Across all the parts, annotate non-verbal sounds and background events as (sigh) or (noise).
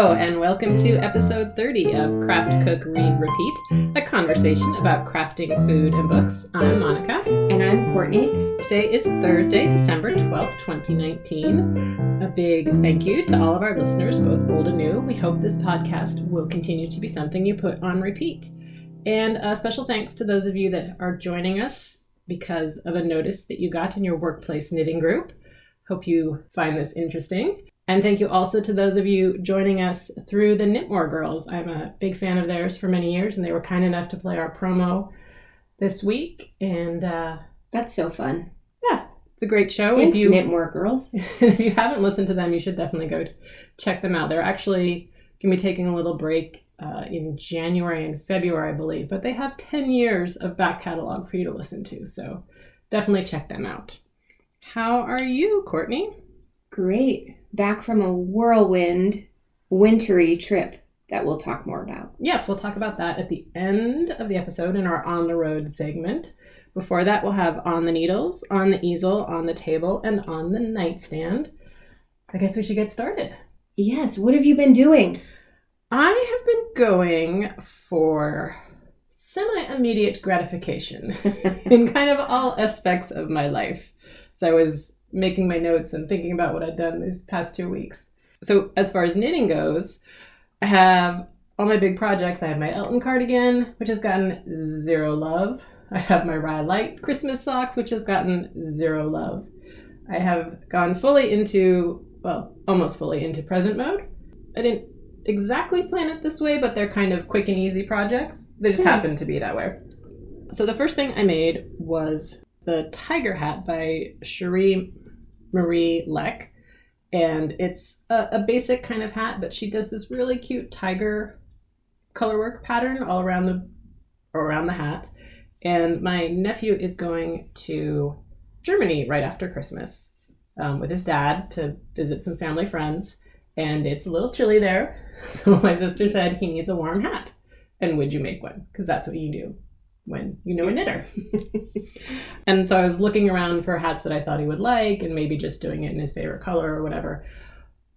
Hello, and welcome to episode 30 of Craft, Cook, Read, Repeat, a conversation about crafting food and books. I'm Monica. And I'm Courtney. Today is Thursday, December 12th, 2019. A big thank you to all of our listeners, both old and new. We hope this podcast will continue to be something you put on repeat. And a special thanks to those of you that are joining us because of a notice that you got in your workplace knitting group. Hope you find this interesting. And thank you also to those of you joining us through the Knitmore Girls. I'm a big fan of theirs for many years, and they were kind enough to play our promo this week. And uh, That's so fun. yeah, it's a great show. Thanks, if you Knitmore girls. (laughs) if you haven't listened to them, you should definitely go check them out. They're actually going to be taking a little break uh, in January and February, I believe, but they have 10 years of back catalog for you to listen to. So definitely check them out. How are you, Courtney? Great. Back from a whirlwind, wintry trip that we'll talk more about. Yes, we'll talk about that at the end of the episode in our On the Road segment. Before that, we'll have On the Needles, On the Easel, On the Table, and On the Nightstand. I guess we should get started. Yes, what have you been doing? I have been going for semi immediate gratification (laughs) in kind of all aspects of my life. So I was making my notes and thinking about what I'd done these past two weeks. So, as far as knitting goes, I have all my big projects. I have my Elton cardigan, which has gotten zero love. I have my Rye Light Christmas socks, which has gotten zero love. I have gone fully into, well, almost fully into present mode. I didn't exactly plan it this way, but they're kind of quick and easy projects. They just Hmm. happen to be that way. So the first thing I made was the tiger hat by Cherie Marie Leck. And it's a, a basic kind of hat, but she does this really cute tiger colorwork pattern all around the around the hat. And my nephew is going to Germany right after Christmas um, with his dad to visit some family friends. And it's a little chilly there. (laughs) So my sister said he needs a warm hat. And would you make one? Because that's what you do when you know a knitter. (laughs) and so I was looking around for hats that I thought he would like and maybe just doing it in his favorite color or whatever.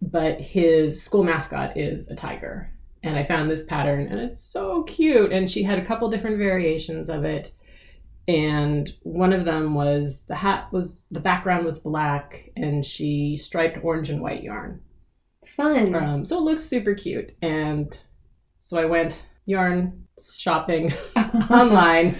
But his school mascot is a tiger. And I found this pattern and it's so cute. And she had a couple different variations of it. And one of them was the hat was the background was black and she striped orange and white yarn. Fun. Um, so it looks super cute. And so I went yarn shopping (laughs) online.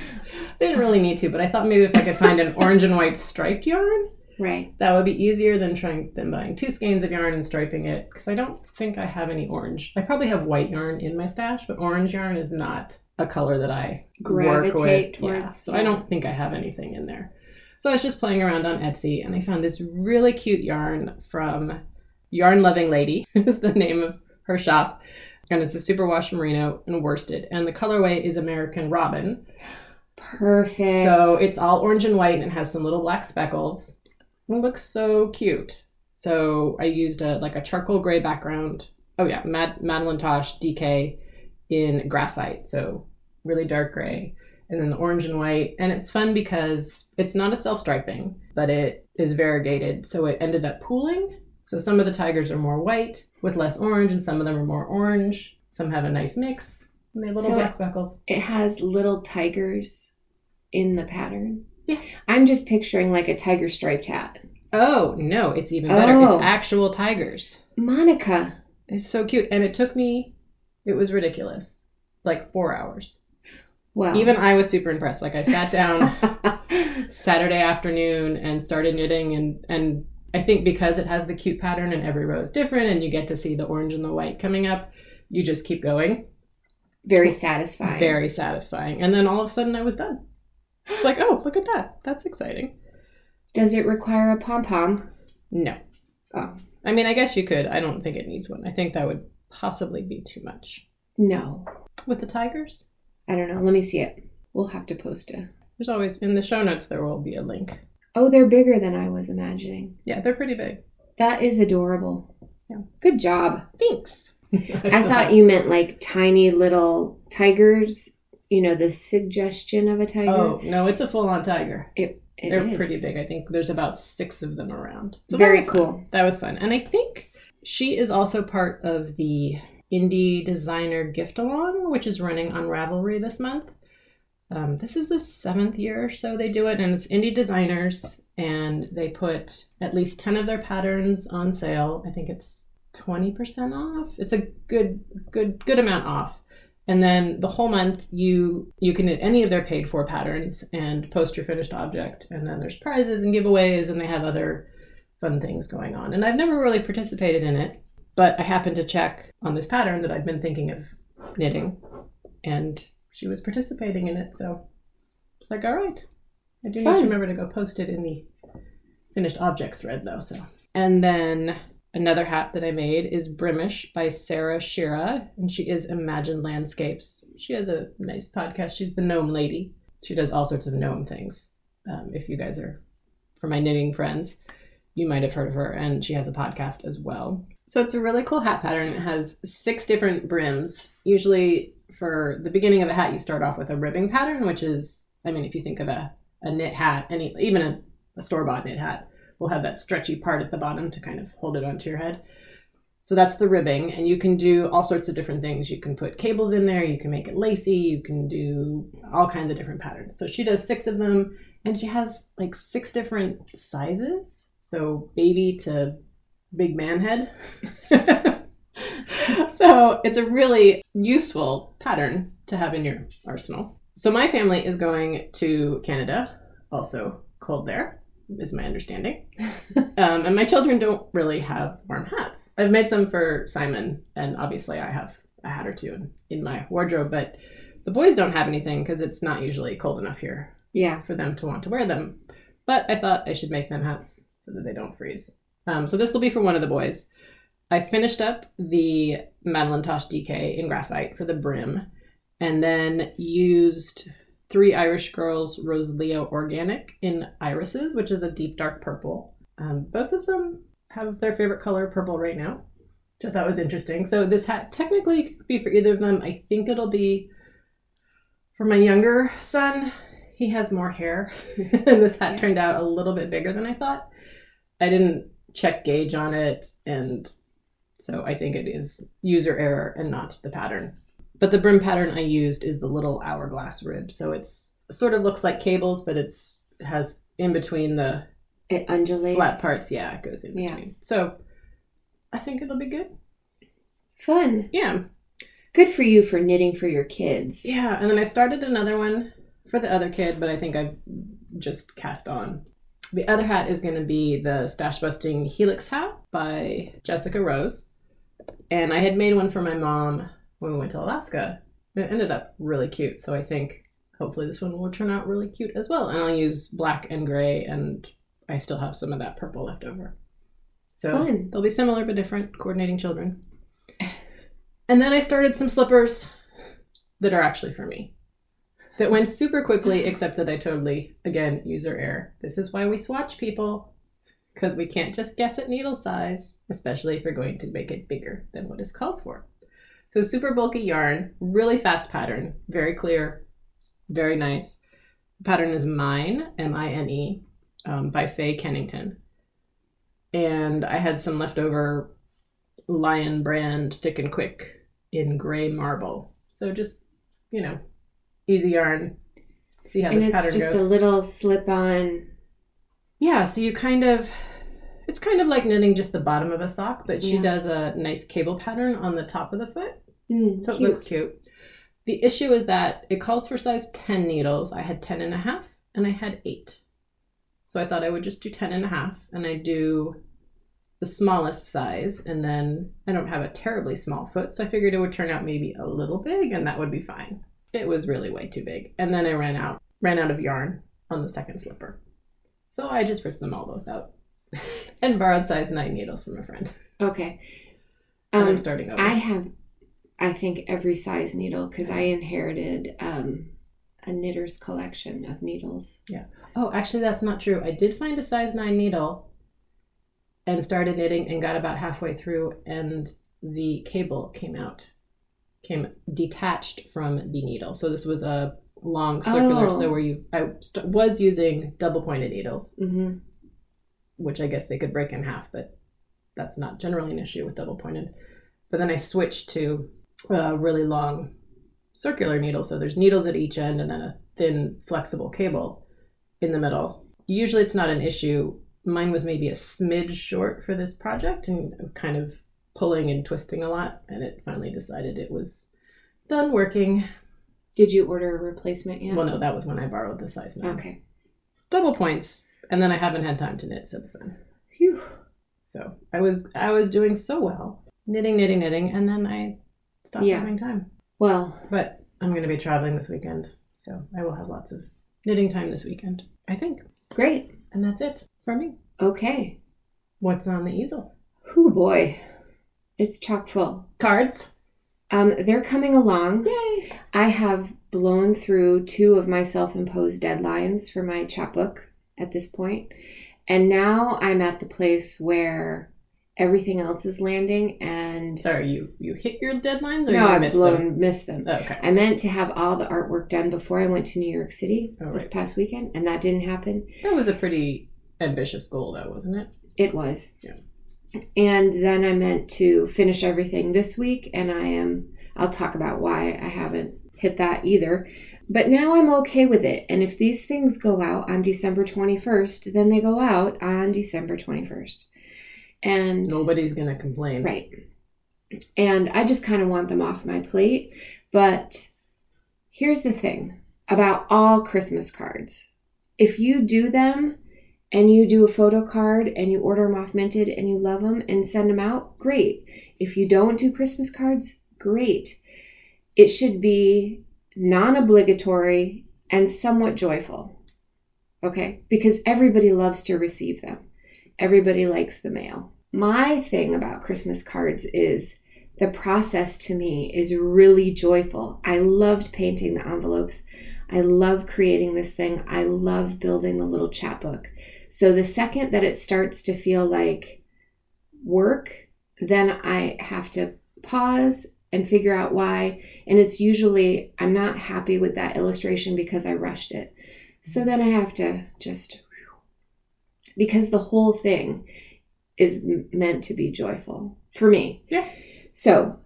Didn't really need to, but I thought maybe if I could find an orange and white striped yarn, right. that would be easier than trying than buying two skeins of yarn and striping it. Because I don't think I have any orange. I probably have white yarn in my stash, but orange yarn is not a color that I work Gravitate with. Yeah, towards. so I don't think I have anything in there. So I was just playing around on Etsy and I found this really cute yarn from Yarn Loving Lady (laughs) is the name of her shop. And it's a superwash merino and worsted. And the colorway is American Robin. Perfect. So it's all orange and white and it has some little black speckles. It looks so cute. So I used a like a charcoal gray background. Oh yeah, Mad- Madeline Tosh DK in graphite. So really dark gray. And then the orange and white. And it's fun because it's not a self striping, but it is variegated. So it ended up pooling. So some of the tigers are more white with less orange, and some of them are more orange. Some have a nice mix. And they have little So- black speckles. it has little tigers in the pattern. Yeah. I'm just picturing like a tiger striped hat. Oh no, it's even better. Oh. It's actual tigers. Monica. It's so cute, and it took me. It was ridiculous, like four hours. Well. Even I was super impressed. Like I sat down (laughs) Saturday afternoon and started knitting, and and I think because it has the cute pattern and every row is different, and you get to see the orange and the white coming up, you just keep going. Very satisfying. Very satisfying. And then all of a sudden, I was done. It's like, oh, look at that. That's exciting. Does it require a pom pom? No. Oh. I mean, I guess you could. I don't think it needs one. I think that would possibly be too much. No. With the tigers? I don't know. Let me see it. We'll have to post a. There's always in the show notes there will be a link. Oh, they're bigger than I was imagining. Yeah, they're pretty big. That is adorable. Yeah. Good job. Thanks. (laughs) I thought you meant like tiny little tigers. You know, the suggestion of a tiger. Oh no, it's a full-on tiger. It They're is. pretty big. I think there's about six of them around. that Very was fun. cool. That was fun, and I think she is also part of the indie designer gift along, which is running on Ravelry this month. Um, this is the seventh year or so they do it, and it's indie designers, and they put at least 10 of their patterns on sale. I think it's 20% off. It's a good, good, good amount off. And then the whole month you you can knit any of their paid for patterns and post your finished object. And then there's prizes and giveaways and they have other fun things going on. And I've never really participated in it, but I happened to check on this pattern that I've been thinking of knitting and she was participating in it. So it's like, all right. I do need to remember to go post it in the finished object thread though. So and then another hat that I made is Brimish by Sarah Schira, and she is Imagined Landscapes. She has a nice podcast. She's the gnome lady. She does all sorts of gnome things. Um, if you guys are for my knitting friends, you might have heard of her, and she has a podcast as well. So it's a really cool hat pattern. It has six different brims. Usually, for the beginning of a hat, you start off with a ribbing pattern, which is, I mean, if you think of a, a knit hat, any even a, a store bought knit hat, will have that stretchy part at the bottom to kind of hold it onto your head. So that's the ribbing, and you can do all sorts of different things. You can put cables in there, you can make it lacy, you can do all kinds of different patterns. So she does six of them, and she has like six different sizes. So baby to big man head. (laughs) so it's a really useful pattern to have in your arsenal. So my family is going to Canada, also cold there, is my understanding. (laughs) um, and my children don't really have warm hats. I've made some for Simon, and obviously I have a hat or two in, in my wardrobe, but the boys don't have anything because it's not usually cold enough here Yeah. for them to want to wear them. But I thought I should make them hats so that they don't freeze. Um, so this will be for one of the boys. I finished up the Madeline Tosh DK in graphite for the brim, and then used three Irish Girls Rose Leo Organic in irises, which is a deep dark purple. Um, both of them have their favorite color purple right now. Just thought was interesting. So this hat technically could be for either of them. I think it'll be for my younger son. He has more hair, (laughs) and this hat Yeah. turned out a little bit bigger than I thought. I didn't check gauge on it, and so I think it is user error and not the pattern. But the brim pattern I used is the little hourglass rib, so it's sort of looks like cables, but it's it has in between the It undulates. flat parts. Yeah, it goes in Yeah. between. So I think it'll be good. Fun. Yeah, Good for you for knitting for your kids. yeah. And then I started another one for the other kid, but I think I've just cast on. The other hat is going to be the Stash Busting Helix hat by Jessica Rose. And I had made one for my mom when we went to Alaska. It ended up really cute. So I think hopefully this one will turn out really cute as well. And I'll use black and gray, and I still have some of that purple left over. So Fun. they'll be similar but different, coordinating children. (laughs) And then I started some slippers that are actually for me. That went super quickly, except that I totally, again, user error. This is why we swatch people, because we can't just guess at needle size, especially if we're going to make it bigger than what is called for. So, super bulky yarn, really fast pattern, very clear, very nice. The pattern is Mine, M I N E, um, by Faye Kennington. And I had some leftover Lion brand thick and quick in gray marble. So just, you know, easy yarn. See how and this it's just a little slip on. Yeah, so you kind of it's kind of like knitting just the bottom of a sock, but she Yeah. does a nice cable pattern on the top of the foot. Mm, So cute. it looks cute. The issue is that it calls for size 10 needles. I had 10 and a half and I had 8. So I thought I would just do 10 and a half and I do the smallest size and then I don't have a terribly small foot, so I figured it would turn out maybe a little big and that would be fine. It was really way too big. And then I ran out ran out of yarn on the second slipper. So I just ripped them all both out (laughs) and borrowed size 9 needles from a friend. Okay. And I'm Um, starting over. I have, I think, every size needle because I inherited um, a knitter's collection of needles. Yeah. Oh, actually, that's not true. I did find a size 9 needle and started knitting and got about halfway through, and the cable came out, came detached from the needle. So this was a long circular, Oh. so where you, I st- was using double pointed needles, Mm-hmm. which I guess they could break in half, but that's not generally an issue with double pointed. but then I switched to a really long circular needle. So there's needles at each end and then a thin, flexible cable in the middle. Usually it's not an issue. Mine was maybe a smidge short for this project and kind of pulling and twisting a lot. And it finally decided it was done working. Did you order a replacement yet? Well, no, that was when I borrowed the size 9. Okay. Double points. And then I haven't had time to knit since then. Phew. So I was I was doing so well. Knitting, knitting, knitting, and then I stopped Yeah. having time. Well, But I'm going to be traveling this weekend, so I will have lots of knitting time this weekend, I think. great. And that's it for me. Okay. What's on the easel? Whew, boy. It's chock full. Cards. Um, they're coming along. Yay! I have blown through two of my self imposed deadlines for my chapbook at this point. And now I'm at the place where everything else is landing and Sorry, you you hit your deadlines or no, you I've missed blown them? missed them. Oh, okay. I meant to have all the artwork done before I went to New York City Oh, this right. past weekend, and that didn't happen. That was a pretty ambitious goal, though, wasn't it? It was. Yeah. And then I meant to finish everything this week, and I am, I'll talk about why I haven't hit that either. But now I'm okay with it. And if these things go out on December 21st, then they go out on December 21st. And Nobody's going to complain. Right. And I just kind of want them off my plate. But here's the thing about all Christmas cards if you do them and you do a photo card and you order them off minted and you love them and send them out, great. If you don't do Christmas cards, great. It should be non obligatory and somewhat joyful. Okay? Because everybody loves to receive them, everybody likes the mail. My thing about Christmas cards is the process to me is really joyful. I loved painting the envelopes. I love creating this thing. I love building the little chapbook. So the second that it starts to feel like work, then I have to pause and figure out why. And it's usually I'm not happy with that illustration because I rushed it. So then I have to just because the whole thing is meant to be joyful for me. Yeah. So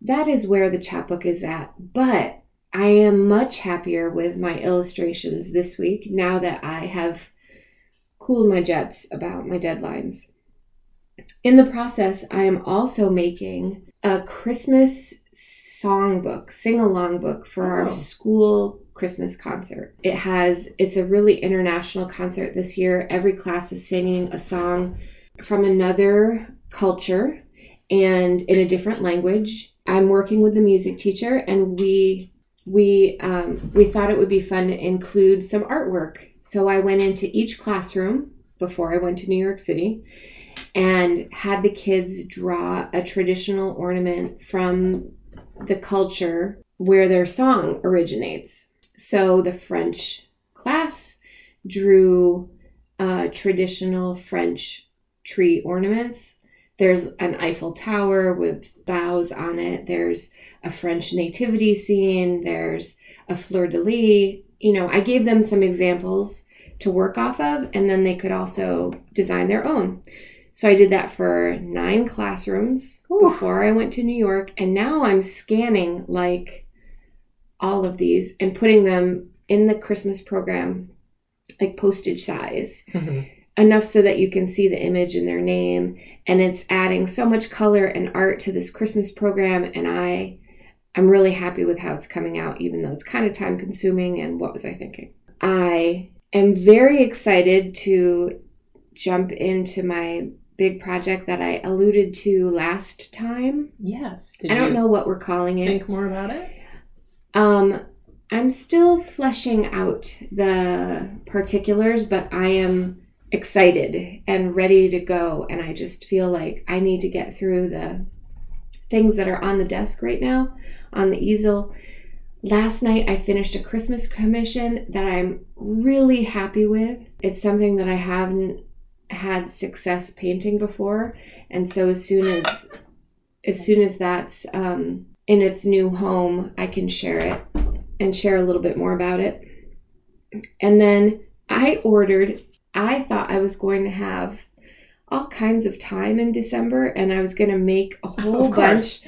that is where the chapbook is at. But I am much happier with my illustrations this week now that I have cooled my jets about my deadlines. In the process, I am also making a Christmas songbook, sing along book for our Oh. school Christmas concert. It has, it's a really international concert this year. Every class is singing a song from another culture and in a different language. I'm working with the music teacher, and we we um, we thought it would be fun to include some artwork. So I went into each classroom before I went to New York City and had the kids draw a traditional ornament from the culture where their song originates. So the French class drew uh, traditional French tree ornaments. There's an Eiffel Tower with boughs on it. There's a French nativity scene. There's a fleur de lis. You know, I gave them some examples to work off of, and then they could also design their own. So I did that for nine classrooms Ooh. before I went to New York, and now I'm scanning like all of these and putting them in the Christmas program, like postage size mm-hmm. Enough so that you can see the image and their name. And it's adding so much color and art to this christmas program. And i i'm really happy with how it's coming out even though it's kind of time consuming. And what was i thinking? I am very excited to jump into my big project that i alluded to last time. Yes. Did i don't know what we're calling it. Think more about it. um, I'm still fleshing out the particulars, but I am excited and ready to go. And I just feel like I need to get through the things that are on the desk right now on the easel. Last night, I finished a Christmas commission that I'm really happy with. It's something that I haven't had success painting before, and so as soon as as soon as that's um, in its new home, I can share it and share a little bit more about it. And then I ordered, I thought I was going to have all kinds of time in December and I was going to make a whole bunch.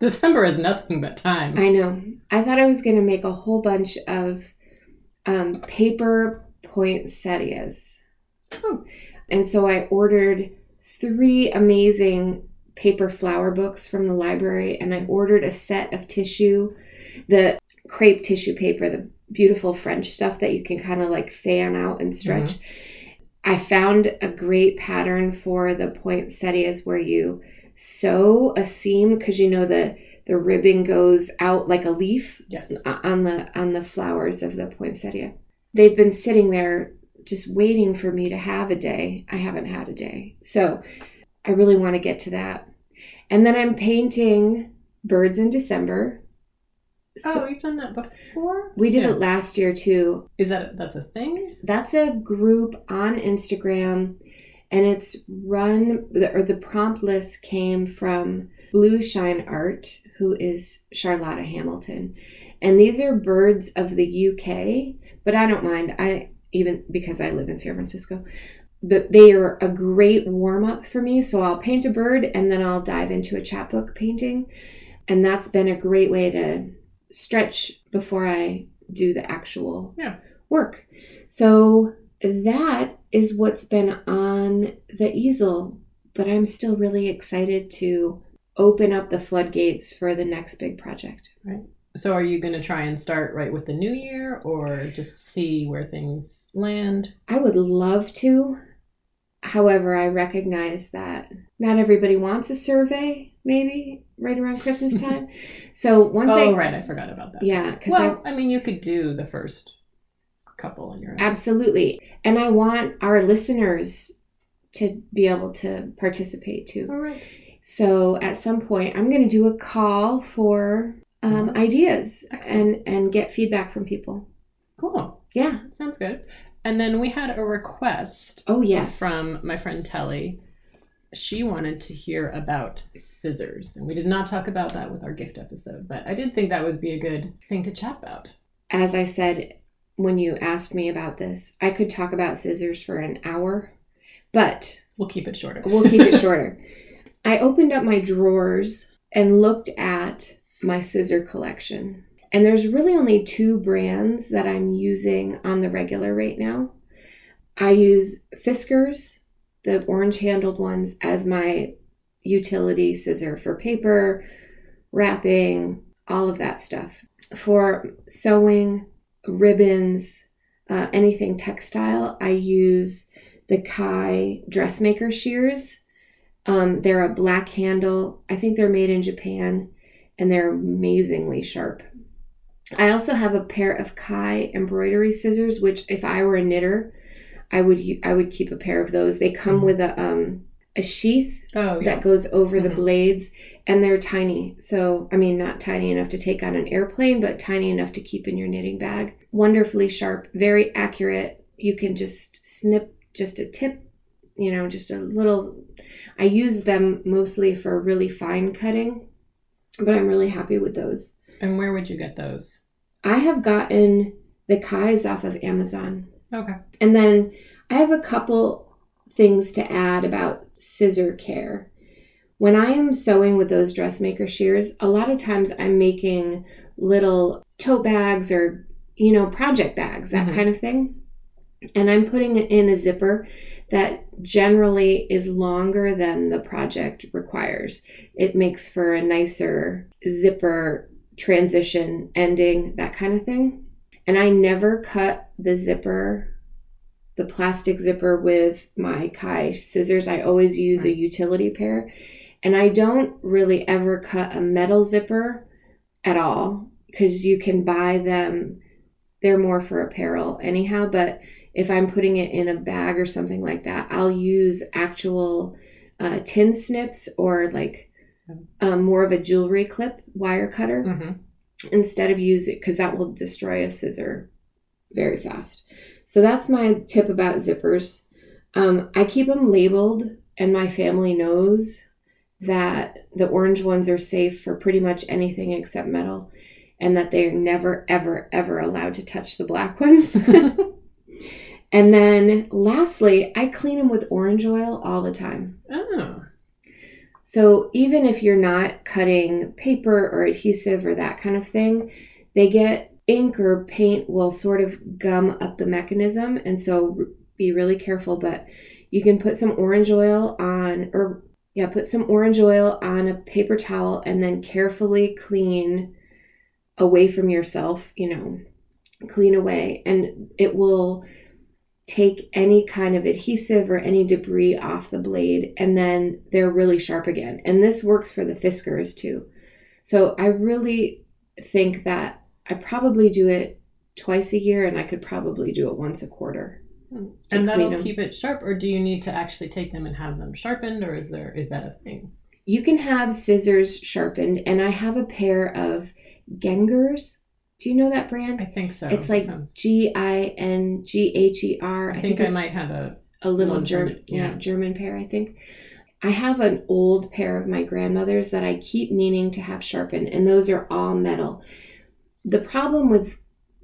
December is nothing but time. I know. I thought I was going to make a whole bunch of um, paper poinsettias. Oh. And so I ordered three amazing paper flower books from the library and I ordered a set of tissue, the crepe tissue paper, the beautiful French stuff that you can kind of like fan out and stretch. I found a great pattern for the poinsettias where you sew a seam because you know the the ribbon goes out like a leaf Yes. on the on the flowers of the poinsettia. They've been sitting there just waiting for me to have a day. I haven't had a day. So I really want to get to that. And then I'm painting birds in December. So oh, you've done that before? we did Yeah. it last year too. Is that that's a thing? That's a group on Instagram and it's run or the prompt list came from Blue Shine Art, who is Charlotta Hamilton. And these are birds of the UK, but I don't mind. I even because I live in San Francisco. But they are a great warm up for me. So I'll paint a bird and then I'll dive into a chapbook painting. And that's been a great way to stretch before I do the actual Yeah. work. So that is what's been on the easel, but I'm still really excited to open up the floodgates for the next big project. Right. So are you going to try and start right with the new year or just see where things land? I would love to. However, I recognize that not everybody wants a survey, maybe right around Christmas time. (laughs) so once oh, I, right. I forgot about that. yeah, because I Well, I mean, you could do the first couple on your own. absolutely, and I want our listeners to be able to participate too. All right. So at some point, I'm going to do a call for um, ideas Excellent. and and get feedback from people. Cool. Yeah. Sounds good. And then we had a request Oh yes. from my friend Telly. She wanted to hear about scissors, and we did not talk about that with our gift episode, but I did think that would be a good thing to chat about. As I said when you asked me about this, I could talk about scissors for an hour, but We'll keep it shorter. we'll keep it (laughs) shorter. I opened up my drawers and looked at my scissor collection. And there's really only two brands that I'm using on the regular right now. I use Fiskars, the orange handled ones, as my utility scissor for paper, wrapping, all of that stuff. For sewing, ribbons, uh, anything textile, I use the Kai dressmaker shears. Um, they're a black handle. I think they're made in Japan and they're amazingly sharp. I also have a pair of Kai embroidery scissors, which if I were a knitter, I would I would keep a pair of those. They come Mhm. with a um a sheath Oh, yeah. that goes over the Mhm. blades and they're tiny. So, I mean, not tiny enough to take on an airplane, but tiny enough to keep in your knitting bag. Wonderfully sharp, very accurate. You can just snip just a tip, you know, just a little. I use them mostly for really fine cutting, but I'm really happy with those. And where would you get those? I have gotten the Kais off of Amazon. Okay. And then I have a couple things to add about scissor care. When I am sewing with those dressmaker shears, a lot of times I'm making little tote bags or, you know, project bags, that Mhm. kind of thing. And I'm putting it in a zipper that generally is longer than the project requires. It makes for a nicer zipper transition ending, that kind of thing. And I never cut the zipper, the plastic zipper with my Kai scissors. I always use a utility pair. And I don't really ever cut a metal zipper at all because you can buy them. They're more for apparel anyhow, but if I'm putting it in a bag or something like that, I'll use actual uh, tin snips or like um, more of a jewelry clip wire cutter hmm instead of use it because that will destroy a scissor very fast. So that's my tip about zippers. Um, I keep them labeled, and my family knows that the orange ones are safe for pretty much anything except metal, and that they're never, ever, ever allowed to touch the black (laughs) ones. (laughs) And then lastly, I clean them with orange oil all the time. Oh. So even if you're not cutting paper or adhesive or that kind of thing, they get ink or paint will sort of gum up the mechanism. And so be really careful. But you can put some orange oil on, or yeah, put some orange oil on a paper towel and then carefully clean away from yourself, you know, clean away. And it will take any kind of adhesive or any debris off the blade and then they're really sharp again. And this works for the Fiskars too. So I really think that I probably do it twice a year and I could probably do it once a quarter. And that'll 'em. keep it sharp, or do you need to actually take them and have them sharpened, or is there is that a thing? You can have scissors sharpened and I have a pair of Ginghers. Do you know that brand? I think so. it's like G I N G H E R. I think I might have a. a little German, yeah. yeah. German pair, I think. I have an old pair of my grandmother's that I keep meaning to have sharpened, and those are all metal. The problem with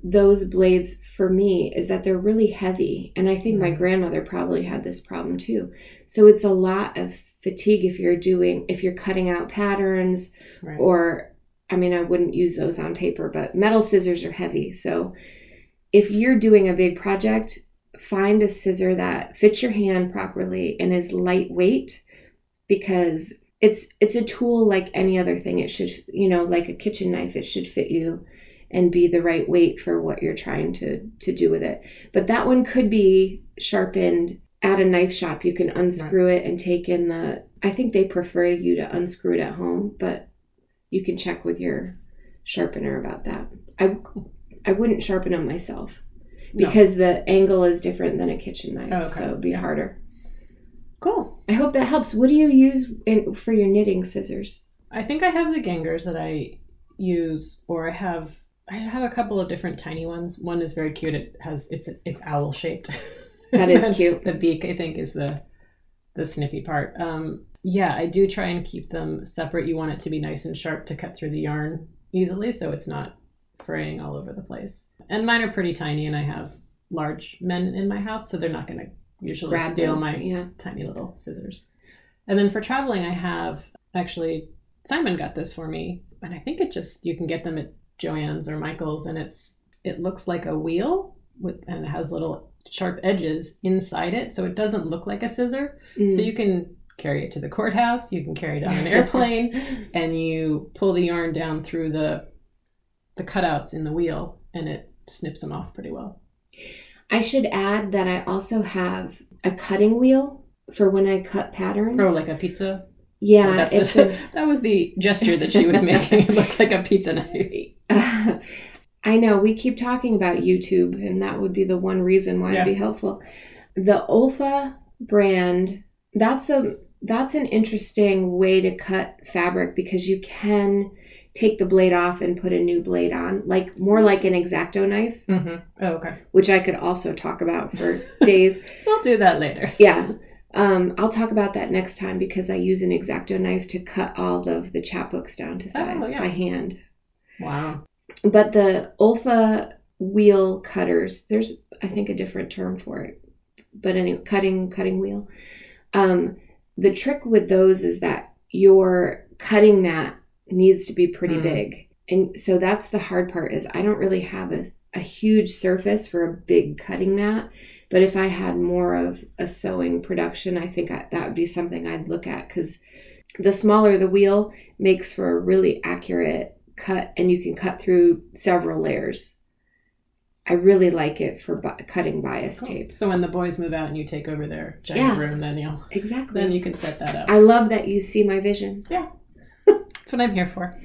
those blades for me is that they're really heavy, and I think my Mm. grandmother probably had this problem too. So it's a lot of fatigue if you're doing if you're cutting out patterns Right. or I mean I wouldn't use those on paper, but metal scissors are heavy. So if you're doing a big project, find a scissor that fits your hand properly and is lightweight because it's it's a tool like any other thing. It should, you know, like a kitchen knife, it should fit you and be the right weight for what you're trying to to do with it. But that one could be sharpened at a knife shop. You can unscrew it and take in the I think they prefer you to unscrew it at home, but you can check with your sharpener about that. I I wouldn't sharpen them myself No. because the angle is different than a kitchen knife, Oh, okay. so it'd be Yeah. harder. Cool. I hope that helps. What do you use in, for your knitting scissors? I think I have the Ginghers that I use, or I have I have a couple of different tiny ones. One is very cute. It has it's it's owl shaped. That is (laughs) cute. the beak, I think, is the the snippy part. Um, yeah, I do try and keep them separate. You want it to be nice and sharp to cut through the yarn easily, so it's not fraying all over the place. And mine are pretty tiny, and I have large men in my house, so they're not going to usually Grab steal those. my yeah. tiny little scissors. And then for traveling, I have actually Simon got this for me, and I think it just you can get them at Joann's or Michael's, and it's it looks like a wheel with and it has little sharp edges inside it, so it doesn't look like a scissor. So Mm. you can carry it to the courthouse, you can carry it on an (laughs) airplane, and you pull the yarn down through the the cutouts in the wheel, and it snips them off pretty well. I should add that I also have a cutting wheel for when I cut patterns. Oh, like a pizza. yeah, So that's the- a, (laughs) that was the gesture that she was making. It looked like a pizza knife. (laughs) I know we keep talking about YouTube, and that would be the one reason why Yeah. it'd be helpful. The Olfa brand, that's a that's an interesting way to cut fabric because you can take the blade off and put a new blade on, like more like an exacto knife, Mm-hmm. Oh, okay. which I could also talk about for (laughs) days. We'll do that later. (laughs) Yeah. Um, I'll talk about that next time because I use an exacto knife to cut all of the chapbooks down to size Oh, yeah. by hand. Wow. But the Olfa wheel cutters, there's I think a different term for it. But anyway, cutting cutting wheel. Um, the trick with those is that your cutting mat needs to be pretty Mm. big. And so that's the hard part is I don't really have a, a huge surface for a big cutting mat. But if I had more of a sewing production, I think I, that would be something I'd look at because the smaller the wheel makes for a really accurate cut and you can cut through several layers. I really like it for bi- cutting bias Cool. tape. So when the boys move out and you take over their giant Yeah. room, then you'll Exactly. then you can set that up. I love that you see my vision. Yeah, (laughs) that's what I'm here for.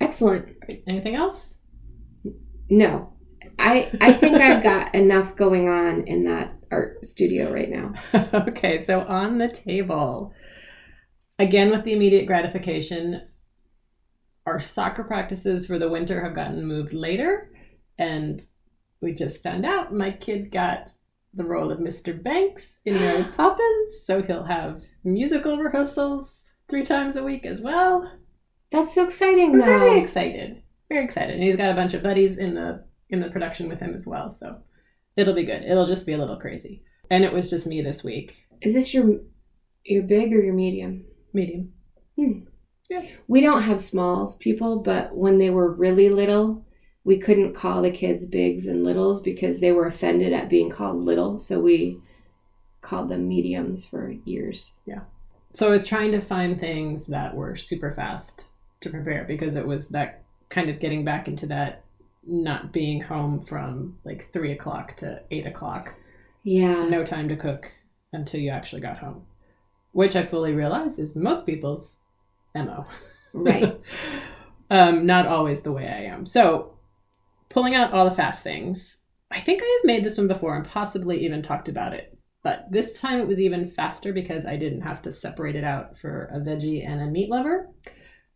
Excellent. Anything else? No, I I think I've (laughs) got enough going on in that art studio right now. (laughs) okay, so on the table, again with the immediate gratification, our soccer practices for the winter have gotten moved later, and we just found out my kid got the role of Mr. Banks in Mary Poppins, so he'll have musical rehearsals three times a week as well. That's so exciting, We're very excited. Very excited. And he's got a bunch of buddies in the in the production with him as well. So It'll be good. It'll just be a little crazy. And it was just me this week. Is this your your big or your medium? Medium. Hmm. Yeah. We don't have smalls people, but when they were really little, we couldn't call the kids bigs and littles because they were offended at being called little. So we called them mediums for years. Yeah. So I was trying to find things that were super fast to prepare because it was that kind of getting back into that not being home from like three o'clock to eight o'clock. Yeah. No time to cook until you actually got home. Which I fully realize is most people's MO. Right. (laughs) um, not always the way I am. So pulling out all the fast things. I think I have made this one before and possibly even talked about it. But this time it was even faster because I didn't have to separate it out for a veggie and a meat lover.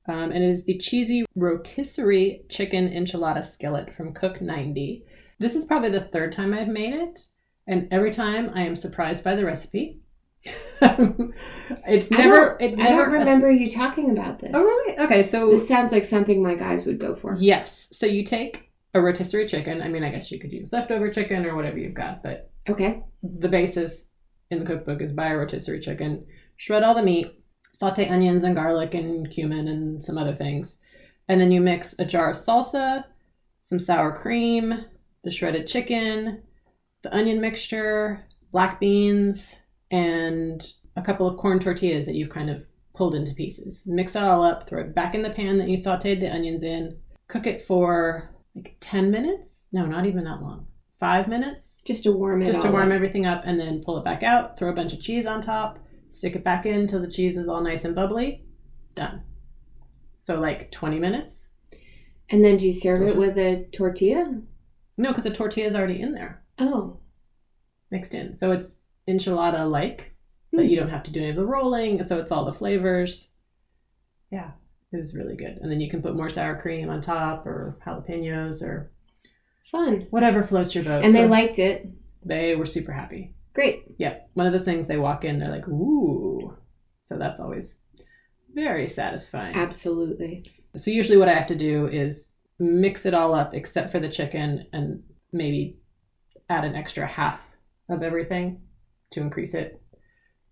Um, and it is the cheesy rotisserie chicken enchilada skillet from Cook 90. This is probably the third time I've made it, and every time I am surprised by the recipe. (laughs) it's I never. don't, It I never don't remember you talking about this. Oh really? Okay, so This sounds like something my guys would go for. yes, so you take a rotisserie chicken. I mean, I guess you could use leftover chicken or whatever you've got, but Okay. the basis in the cookbook is buy a rotisserie chicken, shred all the meat, saute onions and garlic and cumin and some other things, and then you mix a jar of salsa, some sour cream, the shredded chicken, the onion mixture, black beans, and a couple of corn tortillas that you've kind of pulled into pieces. Mix it all up, throw it back in the pan that you sauteed the onions in, cook it for like 10 minutes? No, not even that long. Five minutes? Just to warm it just to warm up. everything up and then pull it back out throw a bunch of cheese on top stick it back in until the cheese is all nice and bubbly done so like 20 minutes And then do you serve it with a tortilla? no because the tortilla is already in there Oh. mixed in so it's enchilada like but Hmm. you don't have to do any of the rolling so it's all the flavors yeah it was really good and then you can put more sour cream on top or jalapenos or Fun. whatever floats your boat And they liked it. they were super happy Great. yeah, one of those things they walk in, they're like, ooh. So that's always very satisfying. Absolutely. So usually what I have to do is mix it all up except for the chicken and maybe add an extra half of everything to increase it.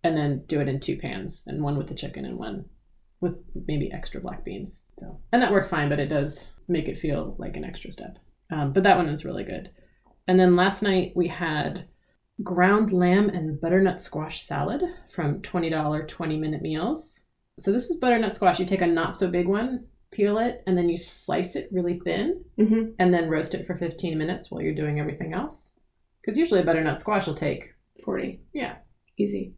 And then do it in two pans and one with the chicken and one with maybe extra black beans. So and that works fine, but it does make it feel like an extra step. Um, but that one is really good. And then last night we had ground lamb and butternut squash salad from $20 20 minute meals. So this was butternut squash. You take a not so big one, peel it, and then you slice it really thin hmm and then roast it for 15 minutes while you're doing everything else. Because usually a butternut squash will take, 40. yeah. Easy.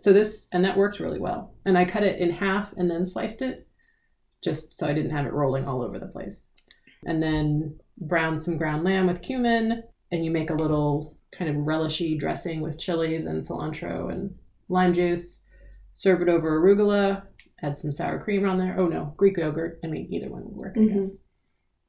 So this, and that worked really well. And I cut it in half and then sliced it just so I didn't have it rolling all over the place. And then brown some ground lamb with cumin, and you make a little kind of relishy dressing with chilies and cilantro and lime juice. Serve it over arugula, add some sour cream on there. Oh no, Greek yogurt. I mean, either one would work, I Mhm. guess.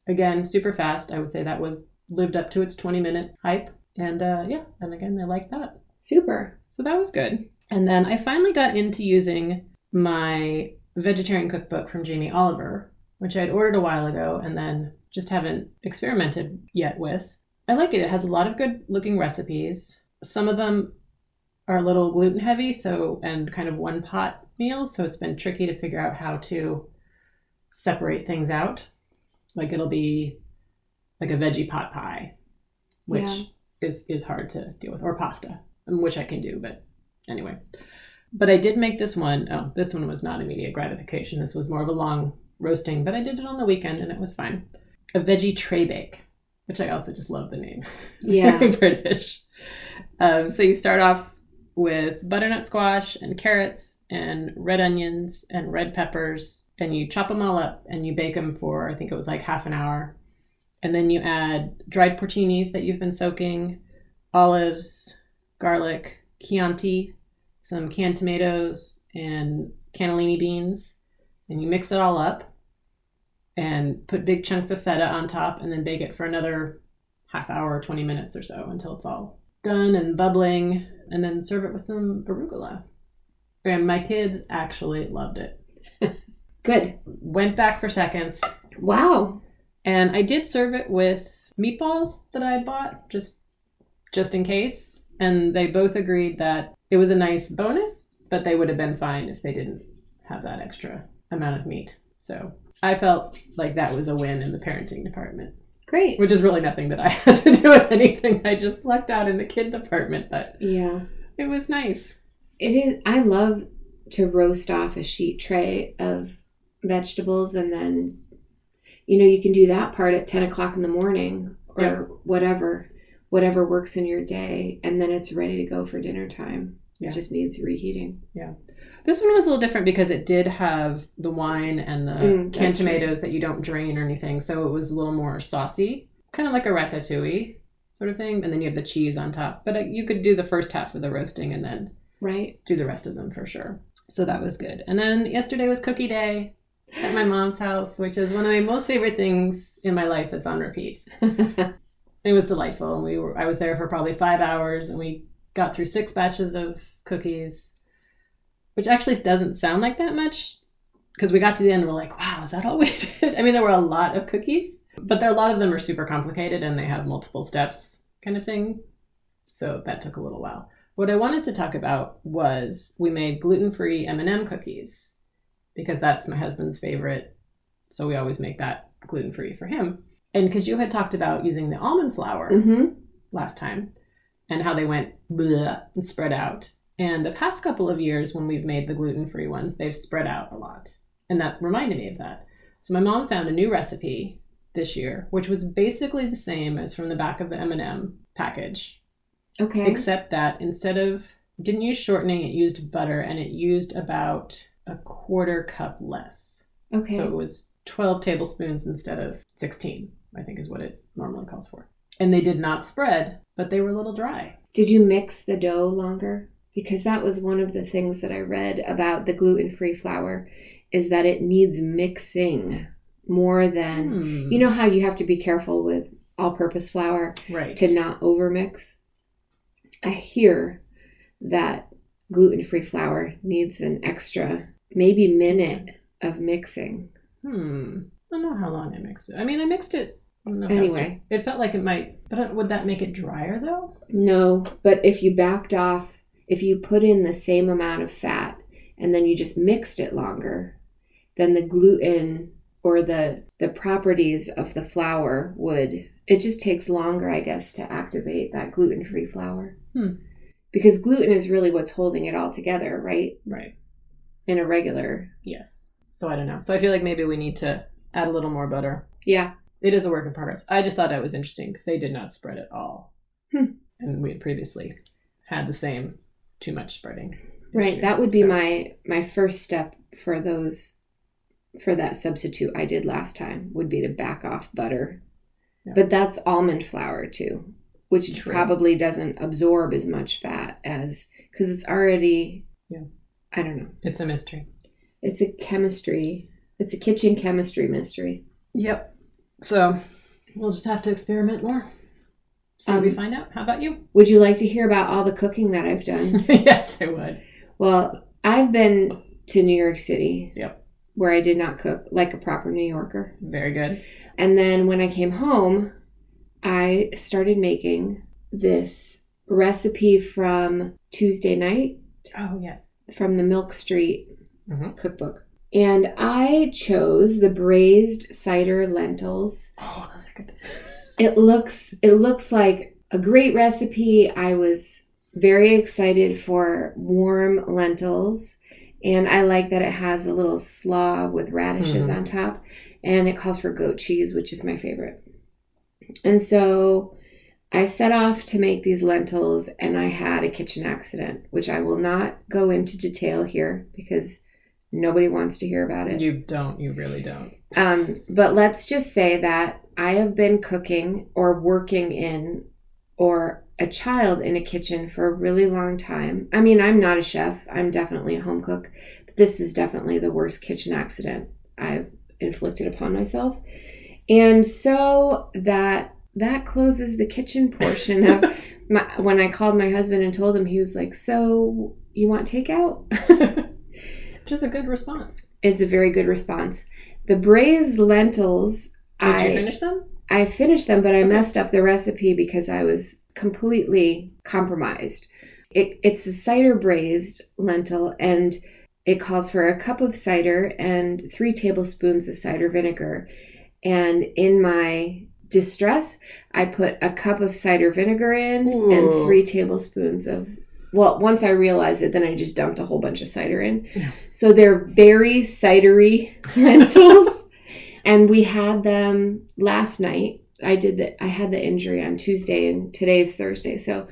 Again, super fast. I would say that was lived up to its 20 minute hype. And uh, yeah, and again, I like that. Super. So that was good. And then I finally got into using my vegetarian cookbook from Jamie Oliver, which I had ordered a while ago and then just haven't experimented yet with. I like it. It has a lot of good looking recipes. Some of them are a little gluten heavy, so and kind of one pot meals, so it's been tricky to figure out how to separate things out. Like it'll be like a veggie pot pie, which Yeah. is is hard to deal with, or pasta, um, which I can do, but anyway. But I did make this one. Oh, this one was not immediate gratification. This was more of a long roasting, but I did it on the weekend and it was fine. A veggie tray bake, which I also just love the name. Yeah. (laughs) Very British. Um, so you start off with butternut squash and carrots and red onions and red peppers, and you chop them all up and you bake them for I think it was like half an hour, and then you add dried porcinis that you've been soaking, olives, garlic, Chianti, some canned tomatoes, and cannellini beans, and you mix it all up. And put big chunks of feta on top, and then bake it for another half hour or 20 minutes or so until it's all done and bubbling, and then serve it with some arugula. And my kids actually loved it. (laughs) Good. Went back for seconds, Wow. and I did serve it with meatballs that I bought, just just in case. And they both agreed that it was a nice bonus, but they would have been fine if they didn't have that extra amount of meat. So I felt like that was a win in the parenting department, Great. which is really nothing that I (laughs) had to do with anything. I just lucked out in the kid department, but Yeah. it was nice. It is. I love to roast off a sheet tray of vegetables, and then, you know, you can do that part at ten o'clock in the morning or Yeah. whatever, whatever works in your day, and then it's ready to go for dinner time. Yeah. It just needs reheating. Yeah. This one was a little different because it did have the wine and the Mm, canned that's true. tomatoes that you don't drain or anything, so it was a little more saucy, kind of like a ratatouille sort of thing. And then you have the cheese on top. But uh, you could do the first half of the roasting and then Right. do the rest of them for sure. So that was good. And then yesterday was cookie day at my mom's house, which is one of my most favorite things in my life that's on repeat. (laughs) It was delightful, and we were. I was there for probably five hours, and we got through six batches of cookies, which actually doesn't sound like that much, because we got to the end and we're like, "Wow, is that all we (laughs) did?" I mean, there were a lot of cookies, but there a lot of them are super complicated and they have multiple steps, kind of thing. So that took a little while. What I wanted to talk about was we made gluten-free M&M cookies because that's my husband's favorite. So we always make that gluten-free for him. And because you had talked about using the almond flour hmm last time and how they went bleh and spread out. And the past couple of years, when we've made the gluten free ones, they've spread out a lot. And that reminded me of that. So my mom found a new recipe this year, which was basically the same as from the back of the M&M package, Okay. except that instead of didn't use shortening, it used butter and it used about a quarter cup less. okay. So it was 12 tablespoons instead of 16, I think is what it normally calls for. And they did not spread, but they were a little dry. Did you mix the dough longer? Because that was one of the things that I read about the gluten free flour is that it needs mixing more than Hmm. you know how you have to be careful with all purpose flour right. to not overmix. I hear that gluten free flour needs an extra maybe minute of mixing. Hmm. I don't know how long I mixed it. I mean, I mixed it. I don't know how Anyway. it felt like it might. But would that make it drier though? No, but if you backed off, if you put in the same amount of fat and then you just mixed it longer, then the gluten or the the properties of the flour would it just takes longer, I guess, to activate that gluten-free flour. Hmm. Because gluten is really what's holding it all together, right? Right. In a regular. Yes. So I don't know. So I feel like maybe we need to add a little more butter. Yeah. It is a work in progress. I just thought that was interesting because they did not spread at all, Hmm. and we had previously had the same too much spreading. Right. issue. That would be So- my my first step for those for that substitute I did last time would be to back off butter. Yeah. But that's almond flour too, which True. probably doesn't absorb as much fat as cuz it's already Yeah. I don't know. It's a mystery. It's a chemistry. It's a kitchen chemistry mystery. Yep. So we'll just have to experiment more. See what we Um, find out. How about you? (laughs) Would you like to hear about all the cooking that I've done? (laughs) yes, I would. well, I've been to New York City. Yep. Where I did not cook like a proper New Yorker. Very good. And then when I came home, I started making this recipe from Tuesday night Oh yes. from the Milk Street Mhm. cookbook. And I chose the braised cider lentils. Oh, those are good. It looks it looks like a great recipe. I was very excited for warm lentils and I like that it has a little slaw with radishes Mhm. on top and it calls for goat cheese, which is my favorite. And so I set off to make these lentils and I had a kitchen accident, which I will not go into detail here because nobody wants to hear about it. You don't. You really don't. Um, but let's just say that I have been cooking or working in or a child in a kitchen for a really long time. I mean, I'm not a chef, I'm definitely a home cook, but this is definitely the worst kitchen accident I've inflicted upon myself. And so that that closes the kitchen portion of (laughs) my, when I called my husband and told him he was like, "So, you want takeout?" (laughs) Which is a good response. it's a very good response. The braised lentils Did I you finish them? I finished them, but I messed up the recipe because I was completely compromised. It, it's a cider braised lentil, and it calls for a cup of cider and three tablespoons of cider vinegar. And in my distress, I put a cup of cider vinegar in Ooh. and three tablespoons of. Well, once I realized it, then I just dumped a whole bunch of cider in. Yeah. So they're very cidery (laughs) lentils. and we had them last night. I did the I had the injury on Tuesday and today's Thursday. So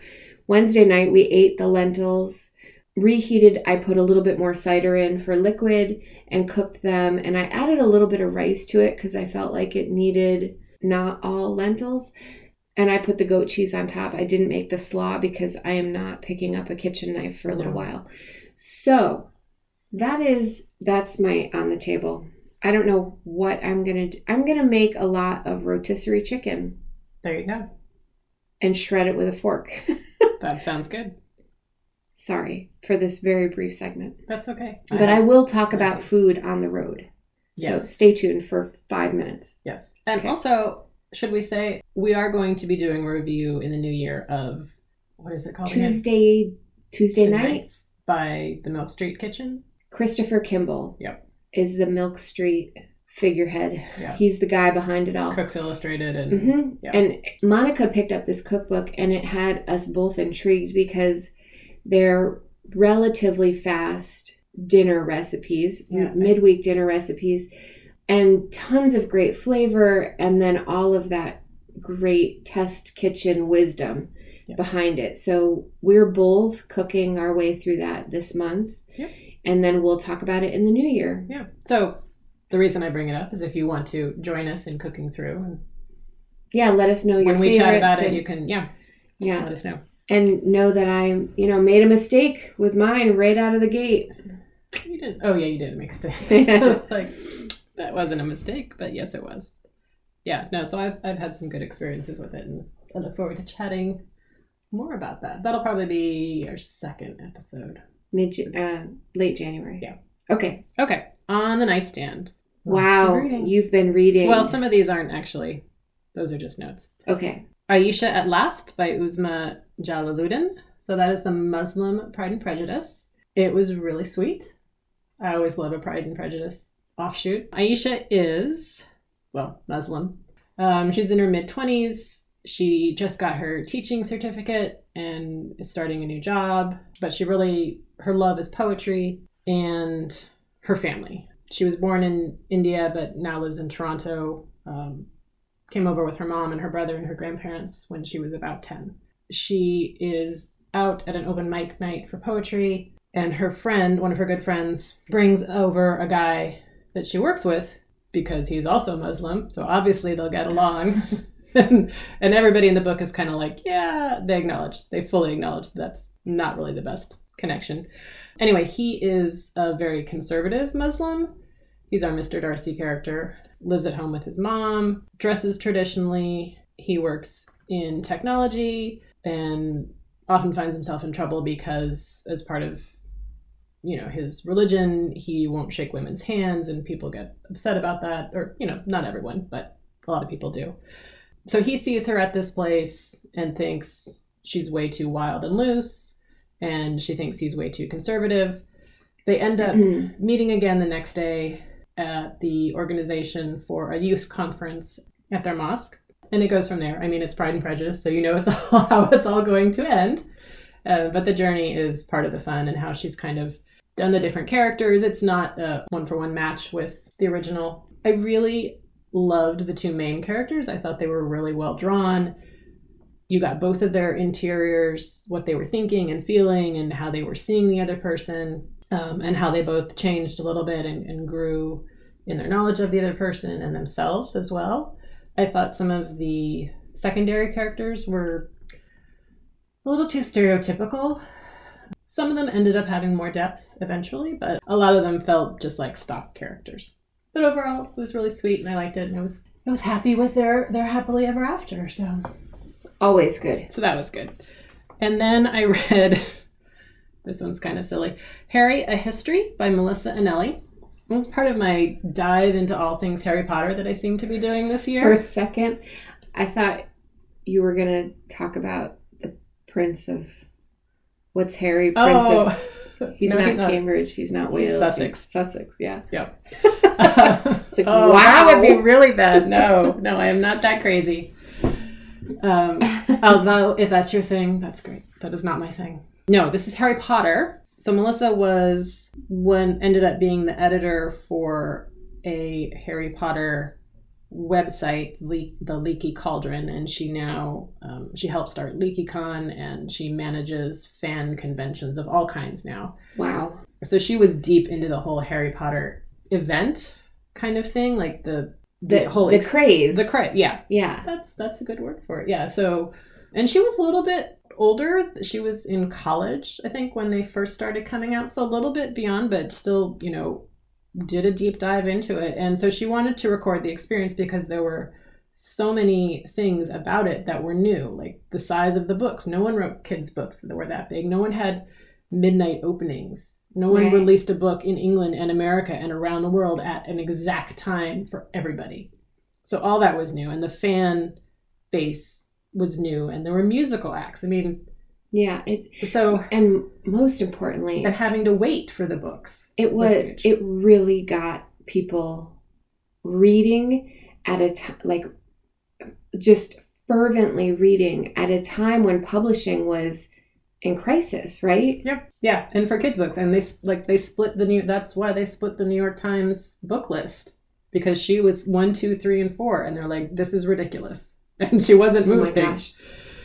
Wednesday night we ate the lentils reheated i put a little bit more cider in for liquid and cooked them and i added a little bit of rice to it because i felt like it needed not all lentils and i put the goat cheese on top i didn't make the slaw because i am not picking up a kitchen knife for a little No. while so that is that's my on the table i don't know what i'm gonna do i'm gonna make a lot of rotisserie chicken There you go. and shred it with a fork (laughs) That sounds good. sorry for this very brief segment That's okay. But I will talk about food on the road. So Yes. stay tuned for five minutes. Yes. And Okay. also, should we say we are going to be doing a review in the new year of what is it called? again? Tuesday, Tuesday night, Nights by the Milk Street Kitchen. Christopher Kimball Yep. is the Milk Street figurehead. Yeah. He's the guy behind it all. Cooks Illustrated and hmm Yeah. And Monica picked up this cookbook, and it had us both intrigued because they're relatively fast dinner recipes, Yeah. midweek dinner recipes, and tons of great flavor, and then all of that great test kitchen wisdom Yeah. behind it. So we're both cooking our way through that this month. Yep. And then we'll talk about it in the new year. yeah. So the reason I bring it up is if you want to join us in cooking through, and Yeah, let us know your when we chat about it, and- you can yeah yeah. let us know. and know that I, you know, made a mistake with mine right out of the gate. You didn't. Oh yeah, you did make a mistake. (laughs) (laughs) Like that wasn't a mistake, but yes, it was. Yeah. No. So I've I've had some good experiences with it, and I look forward to chatting more about that. That'll probably be our second episode. Mid, uh, late January. Yeah. Okay. Okay. On the nightstand. Wow, you've been reading. Well, some of these aren't actually. Those are just notes. Okay. Ayesha at Last by Uzma Jalaluddin. So that is the Muslim Pride and Prejudice. It was really sweet. I always love a Pride and Prejudice offshoot. Ayesha is, well, Muslim. Um, she's in her mid 20s. She just got her teaching certificate and is starting a new job, but she really, her love is poetry and her family. She was born in India, but now lives in Toronto. Um, came over with her mom and her brother and her grandparents when she was about 10. She is out at an open mic night for poetry, and her friend, one of her good friends, brings over a guy that she works with because he's also Muslim, so obviously they'll get along. and, (laughs) (laughs) and everybody in the book is kind of like, yeah, they acknowledge, they fully acknowledge that's not really the best connection. Anyway, he is a very conservative Muslim. He's our Mr. Darcy character, lives at home with his mom, dresses traditionally. He works in technology and often finds himself in trouble because, as part of you know his religion, he won't shake women's hands, and people get upset about that. Or you know, not everyone, but a lot of people do. So he sees her at this place and thinks she's way too wild and loose, and she thinks he's way too conservative. They end up Mm. meeting again the next day at the organization for a youth conference at their mosque. And it goes from there. I mean, it's Pride and Prejudice, so you know it's (laughs) all, how it's all going to end. Uh, but the journey is part of the fun and how she's kind of done the different characters. It's not a one for one match with the original. I really loved the two main characters. I thought they were really well drawn. You got both of their interiors, what they were thinking and feeling, and how they were seeing the other person um, and how they both changed a little bit and, and grew in their knowledge of the other person and themselves as well. I thought some of the secondary characters were a little too stereotypical. Some of them ended up having more depth eventually, but a lot of them felt just like stock characters. But overall, it was really sweet and I liked it and I was I was happy with their their happily ever after. So Always good. so that was good. And then I (laughs) read this one's kind of silly. Harry, A History by Melissa Anelli. It was part of my dive into all things Harry Potter that I seem to be doing this year. For a second, I thought you were going to talk about the Prince of. What's Harry? Prince of. oh, (laughs) He's, No, not he's not. Cambridge. He's not Wales. Sussex. He's Sussex, yeah. Yeah. (laughs) It's like, (laughs) oh, wow. that would be really bad. No, no, I am not that crazy. Um, although, if that's your thing, that's great. That is not my thing. No, this is Harry Potter. So Melissa was when ended up being the editor for a Harry Potter website, Le- the Leaky Cauldron, and she now um, she helped start LeakyCon and she manages fan conventions of all kinds now Wow. so she was deep into the whole Harry Potter event kind of thing, like the The, whole the ex- craze. the craze Yeah, yeah. that's that's a good word for it. Yeah. So, and she was a little bit older. She was in college, I think, when they first started coming out. So a little bit beyond, but still, you know, did a deep dive into it. And so she wanted to record the experience because there were so many things about it that were new, like the size of the books. No one wrote kids' books that were that big. No one had midnight openings. No one Right. released a book in England and America and around the world at an exact time for everybody. So all that was new, and the fan base was new, and there were musical acts. I mean, Yeah. It so and most importantly, and having to wait for the books. it was was it really got people reading at a time like just fervently reading at a time when publishing was in crisis, right? Yeah, yeah, and for kids books, and they like they split the new. That's why they split the New York Times book list because she was one, two, three, and four, and they're like, this is ridiculous, (laughs) and she wasn't Oh my moving. gosh.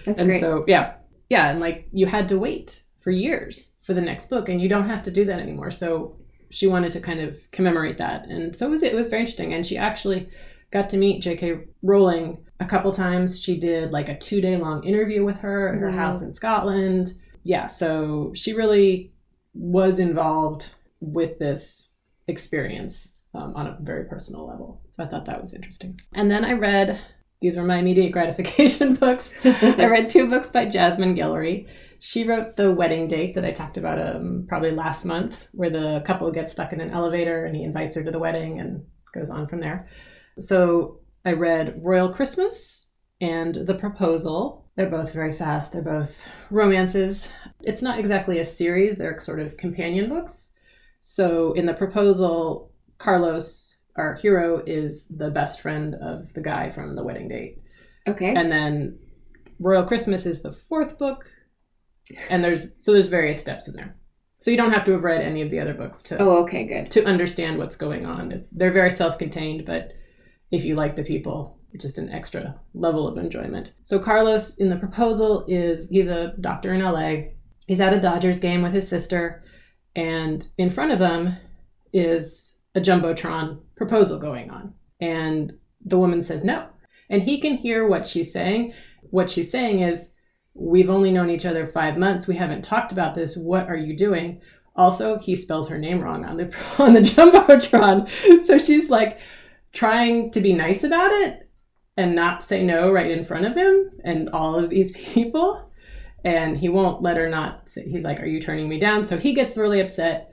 That's and great. so yeah, yeah, and like you had to wait for years for the next book, and you don't have to do that anymore. So she wanted to kind of commemorate that, and so it was it was very interesting. And she actually got to meet J.K. Rowling a couple times. She did like a two day long interview with her at her Wow. house in Scotland. Yeah, so she really was involved with this experience um, on a very personal level. So I thought that was interesting. And then I read. These were my immediate gratification (laughs) books. I read two books by Jasmine Guillory. She wrote The Wedding Date that I talked about um, probably last month, where the couple gets stuck in an elevator and he invites her to the wedding and goes on from there. So I read Royal Christmas and The Proposal. They're both very fast, they're both romances. It's not exactly a series, they're sort of companion books. So in The Proposal, Carlos, our hero, is the best friend of the guy from The Wedding Date. okay. And then Royal Christmas is the fourth book. And there's so there's various steps in there. So you don't have to have read any of the other books to oh, okay, good. to understand what's going on. It's they're very self-contained, but if you like the people, it's just an extra level of enjoyment. So Carlos in the proposal is he's a doctor in LA. He's at a Dodgers game with his sister, and in front of them is a jumbotron proposal going on. And the woman says no. And he can hear what she's saying. What she's saying is, We've only known each other five months. We haven't talked about this. What are you doing? Also, he spells her name wrong on the (laughs) on the jumbotron, so she's like trying to be nice about it and not say no right in front of him and all of these (laughs) people, and he won't let her not. Say, he's like, "Are you turning me down?" So he gets really upset,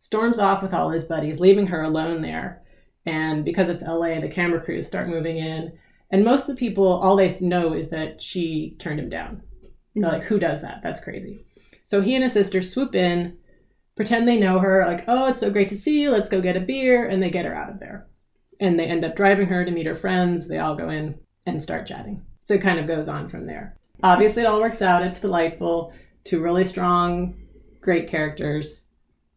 storms off with all his buddies, leaving her alone there. And because it's LA, the camera crews start moving in, and most of the people, all they know is that she turned him down. They're mm-hmm. like, who does that? That's crazy. So he and his sister swoop in, pretend they know her, like, oh, it's so great to see you. Let's go get a beer. And they get her out of there. And they end up driving her to meet her friends. They all go in and start chatting. So it kind of goes on from there. Obviously, it all works out. It's delightful. Two really strong, great characters.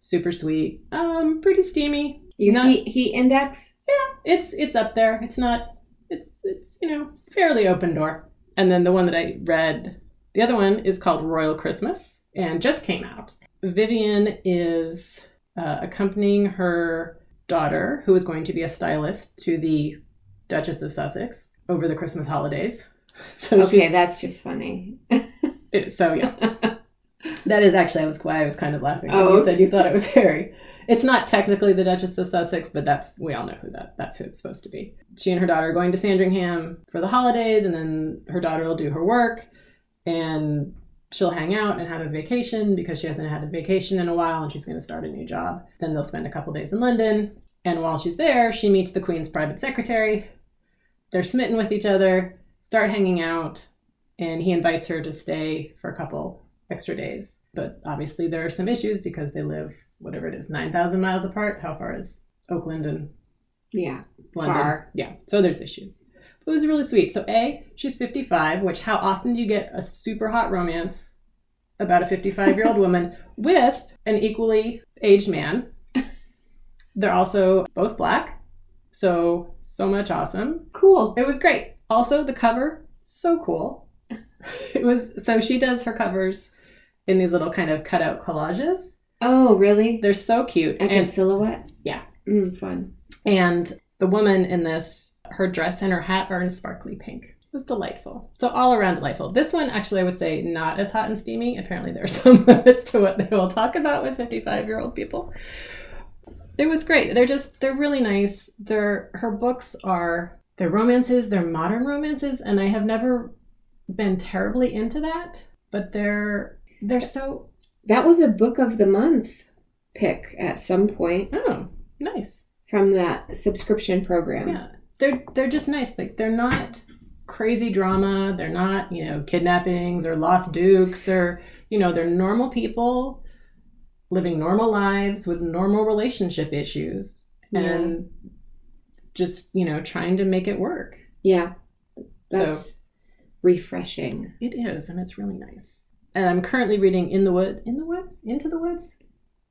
Super sweet. Um, pretty steamy. Your Not- heat, heat index? Yeah, it's it's up there. It's not it's it's you know fairly open door. And then the one that I read, the other one is called Royal Christmas and just came out. Vivian is uh, accompanying her daughter, who is going to be a stylist, to the Duchess of Sussex over the Christmas holidays. (laughs) So Okay, that's just funny. (laughs) it- so yeah, (laughs) that is actually I was why I was kind of laughing. when Oh. you said you thought it was (laughs) Harry. It's not technically the Duchess of Sussex, but that's we all know who that that's who it's supposed to be. She and her daughter are going to Sandringham for the holidays, and then her daughter will do her work, and she'll hang out and have a vacation because she hasn't had a vacation in a while, and she's going to start a new job. Then they'll spend a couple days in London, And while she's there, she meets the queen's private secretary. They're smitten with each other, start hanging out, and he invites her to stay for a couple extra days. But obviously, there are some issues because they live, whatever it is, 9,000 miles apart. How far is Oakland and Yeah. London? Far. Yeah, so there's issues. But it was really sweet. So, A, she's 55, which how often do you get a super hot romance about a 55 year old (laughs) woman with an equally aged man? (laughs) They're also both black. So, so much awesome. Cool. It was great. Also, the cover, so cool. (laughs) It was so she does her covers in these little kind of cutout collages. Oh, really? They're so cute. Like a And, silhouette? Yeah. Mm, fun. and the woman in this, her dress and her hat are in sparkly pink. It's delightful. So all around delightful. This one actually I would say not as hot and steamy. Apparently there are (laughs) some limits to what they will talk about with 55 year old people. It was great. They're just they're really nice. They're her books are they're romances, they're modern romances, and I have never been terribly into that. But they're they're so That was a book of the month pick at some point oh nice. from that subscription program. Yeah, they're they're just nice. Like they're not crazy drama. They're not you know kidnappings or lost dukes or you know they're normal people living normal lives with normal relationship issues and just you know trying to make it work. Yeah. So- That's refreshing. It is, and it's really nice. And I'm currently reading In the Wood, In the Woods, Into the Woods,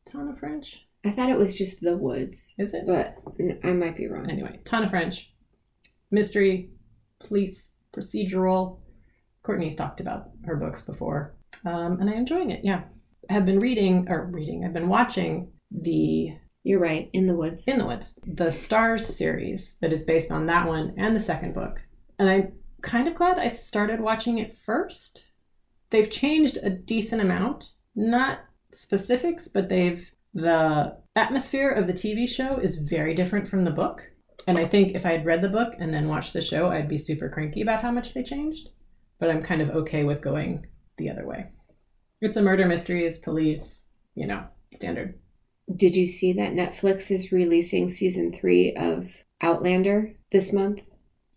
Tana French. I thought it was just the woods, Is it? but I might be wrong. Anyway, Tana French, mystery, police, procedural. Courtney's talked about her books before, um, and I'm enjoying it. Yeah, I have been reading or reading. I've been watching the You're right. In the woods. In the Woods, the Starz series that is based on that one and the second book, and I'm kind of glad I started watching it first. They've changed a decent amount, not specifics, but they've the atmosphere of the TV show is very different from the book. And I think if I had read the book and then watched the show, I'd be super cranky about how much they changed. But I'm kind of okay with going the other way. It's a murder mysteries, police, you know, standard. Did you see that Netflix is releasing season three of Outlander this month?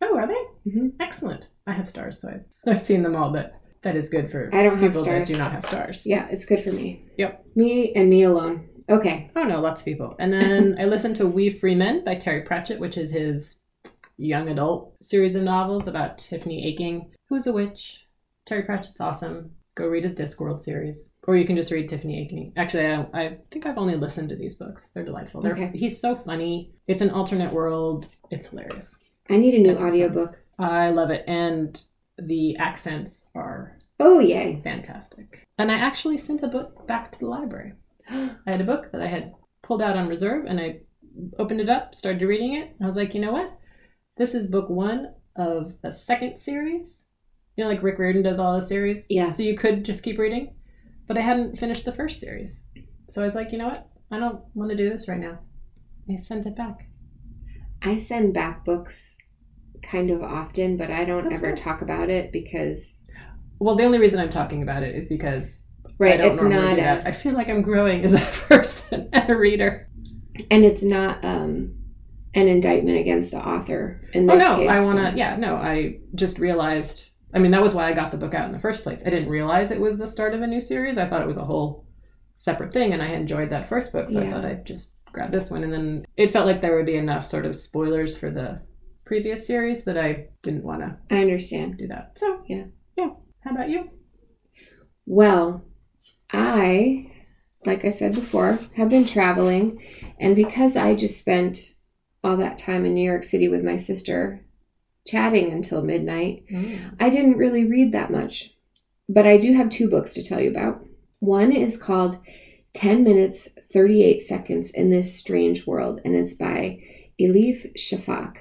Oh, are they? Mhm. Excellent. I have Starz, so I've, I've seen them all, but that is good for I don't have people Starz. that do not have Starz. Yeah, it's good for me. Yep. Me and me alone. Okay. Oh no, lots of people. And then (laughs) I listened to Wee Free Men by Terry Pratchett, which is his young adult series of novels about Tiffany Aching, who's a witch. Terry Pratchett's awesome. Go read his Discworld series, or you can just read Tiffany Aching. Actually, I, I think I've only listened to these books. They're delightful. They're, Okay. He's so funny. It's an alternate world. It's hilarious. I need a new Awesome. audiobook. I love it, and the accents are Oh, yay. fantastic. And I actually sent a book back to the library. (gasps) I had a book that I had pulled out on reserve and I opened it up, started reading it. and I was like, you know what? This is book one of a second series. You know, like Rick Riordan does all his series. Yeah. So you could just keep reading. But I hadn't finished the first series. So I was like, you know what? I don't want to do this right now. I sent it back. I send back books kind of often, but I don't That's ever talk about it because, Well, the only reason I'm talking about it is because I right, don't it's not a. I feel like I'm growing as a (laughs) person and a reader. and it's not um, an indictment against the author in this Oh no, case. I want to. Yeah, no, I just realized. I mean, that was why I got the book out in the first place. I didn't realize it was the start of a new series. I thought it was a whole separate thing, and I enjoyed that first book, so I thought I'd just grab this one. And then it felt like there would be enough sort of spoilers for the previous series that I didn't want to I understand. do that. So Yeah. yeah. How about you? Well, I, like I said before, have been traveling, and because I just spent all that time in New York City with my sister chatting until midnight, mm. I didn't really read that much. But I do have two books to tell you about. One is called 10 Minutes, 38 Seconds in This Strange World, and it's by Elif Shafak.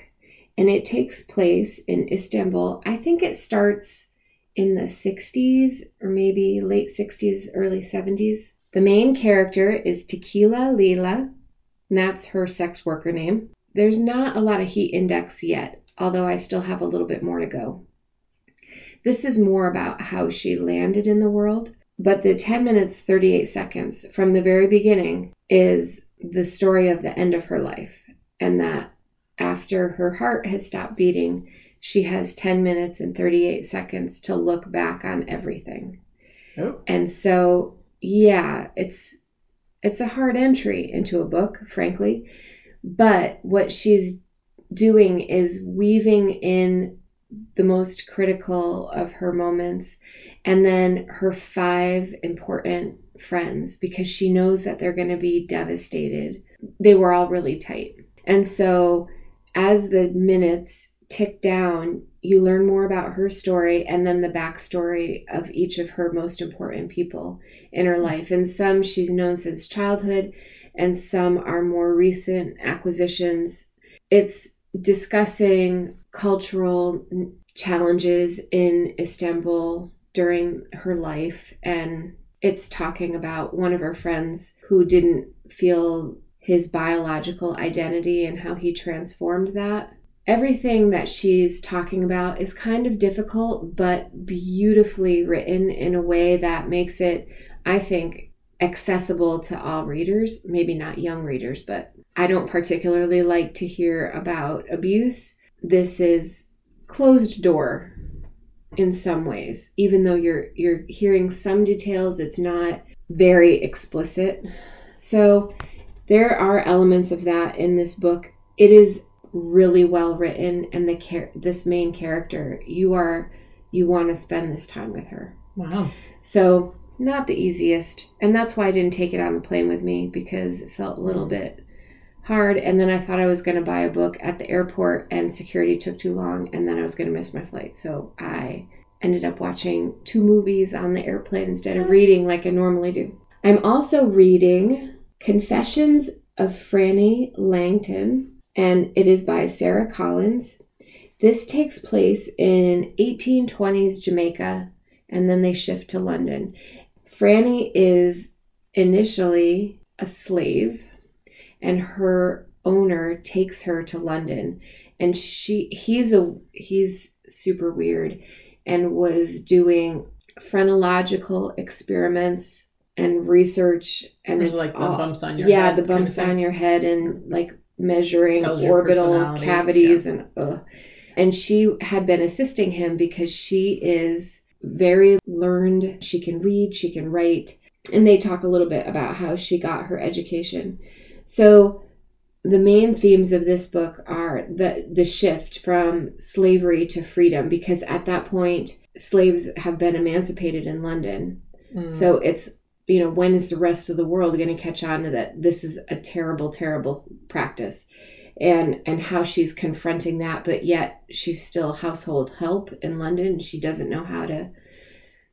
And it takes place in Istanbul. I think it starts in the 60s or maybe late 60s, early 70s. The main character is Tequila Lila, and that's her sex worker name. There's not a lot of heat index yet, although I still have a little bit more to go. This is more about how she landed in the world, but the 10 minutes 38 seconds from the very beginning is the story of the end of her life. and that after her heart has stopped beating, she has 10 minutes and 38 seconds to look back on everything. Oh. And so, yeah, it's it's a hard entry into a book, frankly. But what she's doing is weaving in the most critical of her moments and then her five important friends because she knows that they're going to be devastated. They were all really tight. And so as the minutes tick down, you learn more about her story and then the backstory of each of her most important people in her life. And some she's known since childhood, and some are more recent acquisitions. It's discussing cultural challenges in Istanbul during her life and it's talking about one of her friends who didn't feel his biological identity and how he transformed that. Everything that she's talking about is kind of difficult, but beautifully written in a way that makes it, I think, accessible to all readers. Maybe not young readers, but I don't particularly like to hear about abuse. This is closed door in some ways even though you're you're hearing some details it's not very explicit so there are elements of that in this book it is really well written and the char- this main character you are you want to spend this time with her. Wow. so not the easiest and that's why i didn't take it on the plane with me because it felt a little bit hard and then i thought i was going to buy a book at the airport and security took too long and then i was going to miss my flight. So i ended up watching two movies on the airplane instead of oh. reading like i normally do. I'm also reading confessions of Frannie Langton and it is by Sara Collins. This takes place in 1820s jamaica and then they shift to london. Frannie is initially a slave and her owner takes her to London. And she he's a he's super weird and was doing phrenological experiments and research and There's it's like the bumps on your yeah head the bumps on your head and like measuring orbital cavities and ugh. and she had been assisting him because she is very learned. She can read she can write. And they talk a little bit about how she got her education. So the main themes of this book are the the shift from slavery to freedom because at that point slaves have been emancipated in London. Mm. so it's you know when is the rest of the world going to catch on to that? This is a terrible terrible practice. And and how she's confronting that but yet she's still household help in London. She doesn't know how to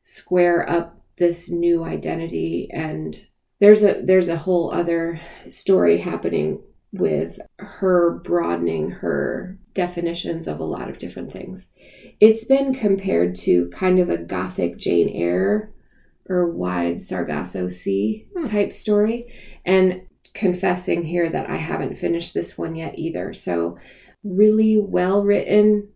square up this new identity. And there's a there's a whole other story happening with her broadening her definitions of a lot of different things. It's been compared to kind of a gothic jane eyre or wide Sargasso Sea Hmm. type story. And confessing here that I haven't finished this one yet either. So, really well written.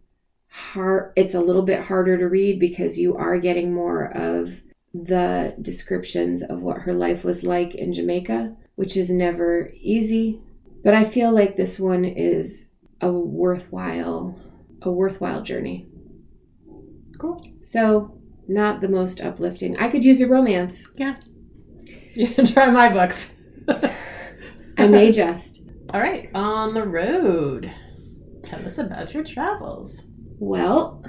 Hard, it's a little bit harder to read because you are getting more of the descriptions of what her life was like in Jamaica, which is never easy. But I feel like this one is a worthwhile, a worthwhile journey. Cool. So, not the most uplifting. I could use a romance. Yeah. (laughs) You can try my books. I may (laughs) just. All right. On the road. Tell us about your travels. Well,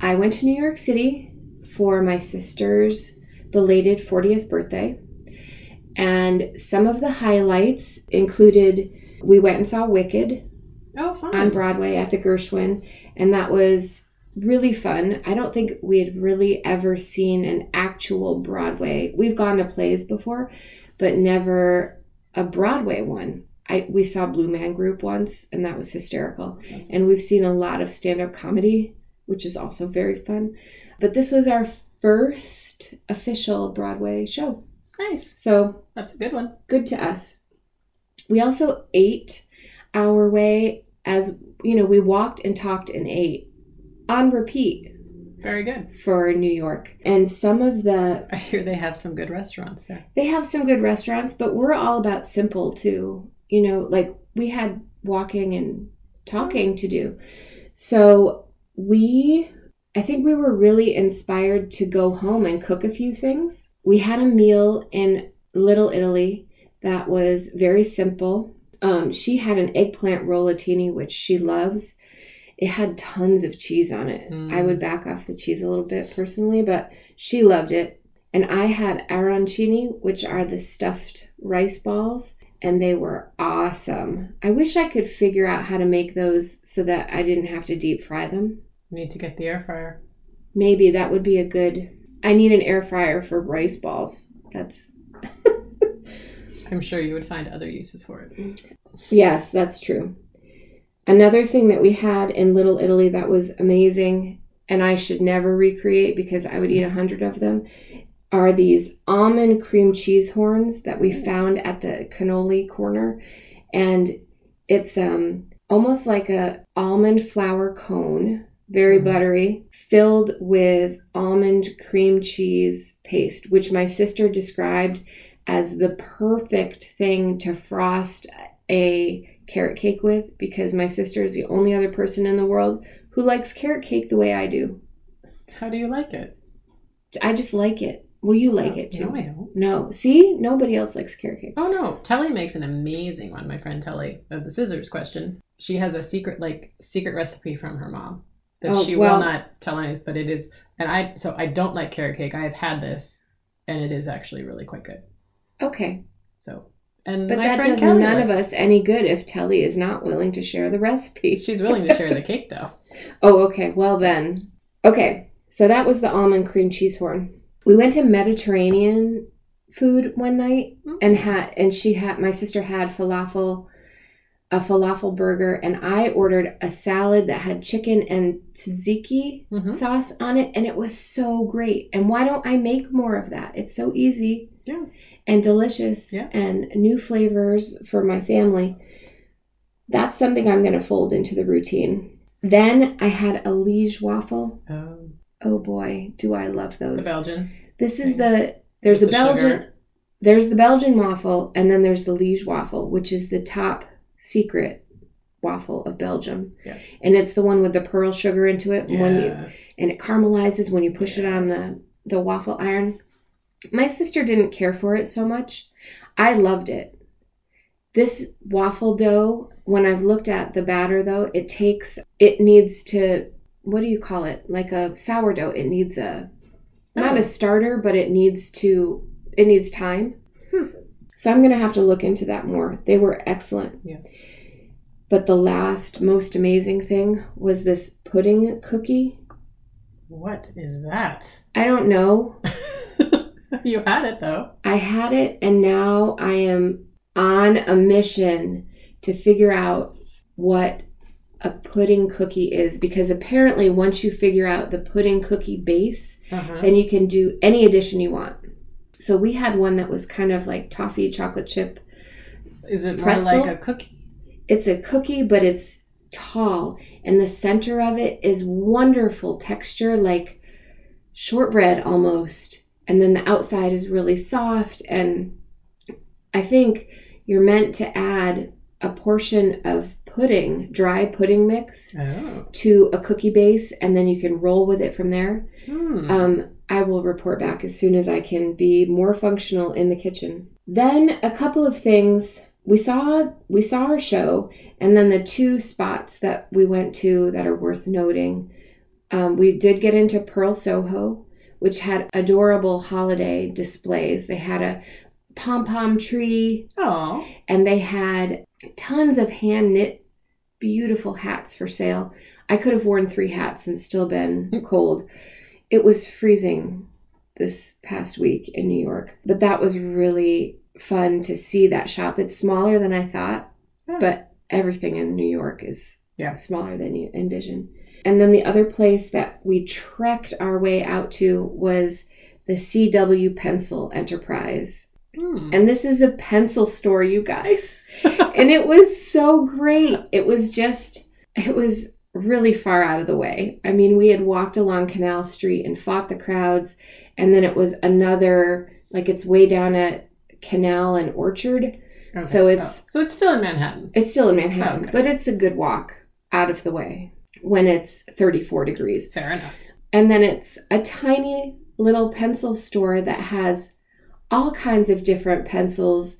I went to New York City for my sister's belated 40th birthday. And some of the highlights included we went and saw Wicked Oh, fun. on Broadway at the Gershwin, and that was really fun. I don't think we had really ever seen an actual Broadway. We've gone to plays before, but never a Broadway one. I we saw Blue Man Group once, and that was hysterical. That's And we've seen a lot of stand-up comedy, which is also very fun. But this was our first official Broadway show. nice. So That's a good one. good to us. We also ate our way as you know, we walked and talked and ate on repeat Very good. for New York. And some of the (laughs) I hear they have some good restaurants there. they have some good restaurants, but we're all about simple too. You know, like we had walking and talking to do. So we, I think we were really inspired to go home and cook a few things. We had a meal in Little Italy that was very simple. Um, she had an eggplant rollatini, which she loves. It had tons of cheese on it. Mm. I would back off the cheese a little bit personally, but she loved it. And I had arancini, which are the stuffed rice balls, and they were awesome. I wish I could figure out how to make those so that I didn't have to deep fry them. We need to get the air fryer. Maybe that would be a good. I need an air fryer for rice balls. That's (laughs) I'm sure you would find other uses for it. Yes, that's true. Another thing that we had in Little Italy that was amazing, and I should never recreate because I would eat a hundred of them, are these almond cream cheese horns that we found at the cannoli corner, and it's um almost like a almond flour cone, very Mhm. buttery, filled with almond cream cheese paste, which my sister described as the perfect thing to frost a carrot cake with because my sister is the only other person in the world who likes carrot cake the way I do. How do you like it? I just like it. Well, you like it too. No, I don't. No. See? Nobody else likes carrot cake. Oh no, Telly makes an amazing one. My friend Telly of the scissors question. She has a secret like secret recipe from her mom that Oh, she well- will not tell us, but it is. And I so I don't like carrot cake. I have had this, and it is actually really quite good. Okay. So and But that does Kelly none of us any good if Telly is not willing to share the recipe. (laughs) She's willing to share the cake though. (laughs) Oh, okay. Well, then. Okay. So that was the almond cream cheese horn. We went to Mediterranean food one night and had and she had my sister had falafel a falafel burger and I ordered a salad that had chicken and tzatziki Mhm. sauce on it and it was so great. And why don't I make more of that? It's so easy Yeah. And delicious Yeah. and new flavors for my family. That's something I'm going to fold into the routine. Then I had a Liege waffle. Oh, Oh boy, do I love those. the. Belgian. This is the there's With the the Belgian sugar. there's the Belgian waffle and then there's the Liege waffle, which is the top secret waffle of Belgium. Yes. And it's the one with the pearl sugar into it when you Yes. and it caramelizes when you push it on the the waffle iron. My sister didn't care for it so much. I loved it. This waffle dough, when I've looked at the batter though, it takes it needs to what do you call it? Like a sourdough. It needs a not Oh. a starter, but it needs to it needs time. Hmm. So I'm gonna have to look into that more. They were excellent. Yes. But the last most amazing thing was this pudding cookie. What is that? I don't know. (laughs) (laughs) you had it though. I had it, and now I am on a mission to figure out what a pudding cookie is because apparently, once you figure out the pudding cookie base, Uh-huh. then you can do any addition you want. So, we had one that was kind of like toffee chocolate chip. Is it more pretzel? like a cookie? It's a cookie, but it's tall, and the center of it is wonderful texture, like shortbread almost. And then the outside is really soft. And I think you're meant to add a portion of pudding, dry pudding mix, Oh. to a cookie base, and then you can roll with it from there. Hmm. Um, I will report back as soon as I can be more functional in the kitchen. Then a couple of things we saw we saw our show, and then the two spots that we went to that are worth noting. Um, we did get into Pearl Soho, which had adorable holiday displays. They had a pom pom tree, oh. and they had tons of hand knit, beautiful hats for sale. I could have worn three hats and still been hmm. cold. It was freezing this past week in New York, but that was really fun to see that shop. It's smaller than I thought, Yeah. but everything in New York is Yeah. smaller than you envision. And then the other place that we trekked our way out to was the CW Pencil Enterprise. Hmm. And this is a pencil store, you guys. (laughs) and it was so great. It was just, it was really far out of the way. I mean, we had walked along Canal Street and fought the crowds. And then it was another, like it's way down at Canal and Orchard. Okay. So it's- Oh. so it's still in Manhattan. It's still in Manhattan, Okay. but it's a good walk out of the way when it's 34 degrees. Fair enough. And then it's a tiny little pencil store that has all kinds of different pencils,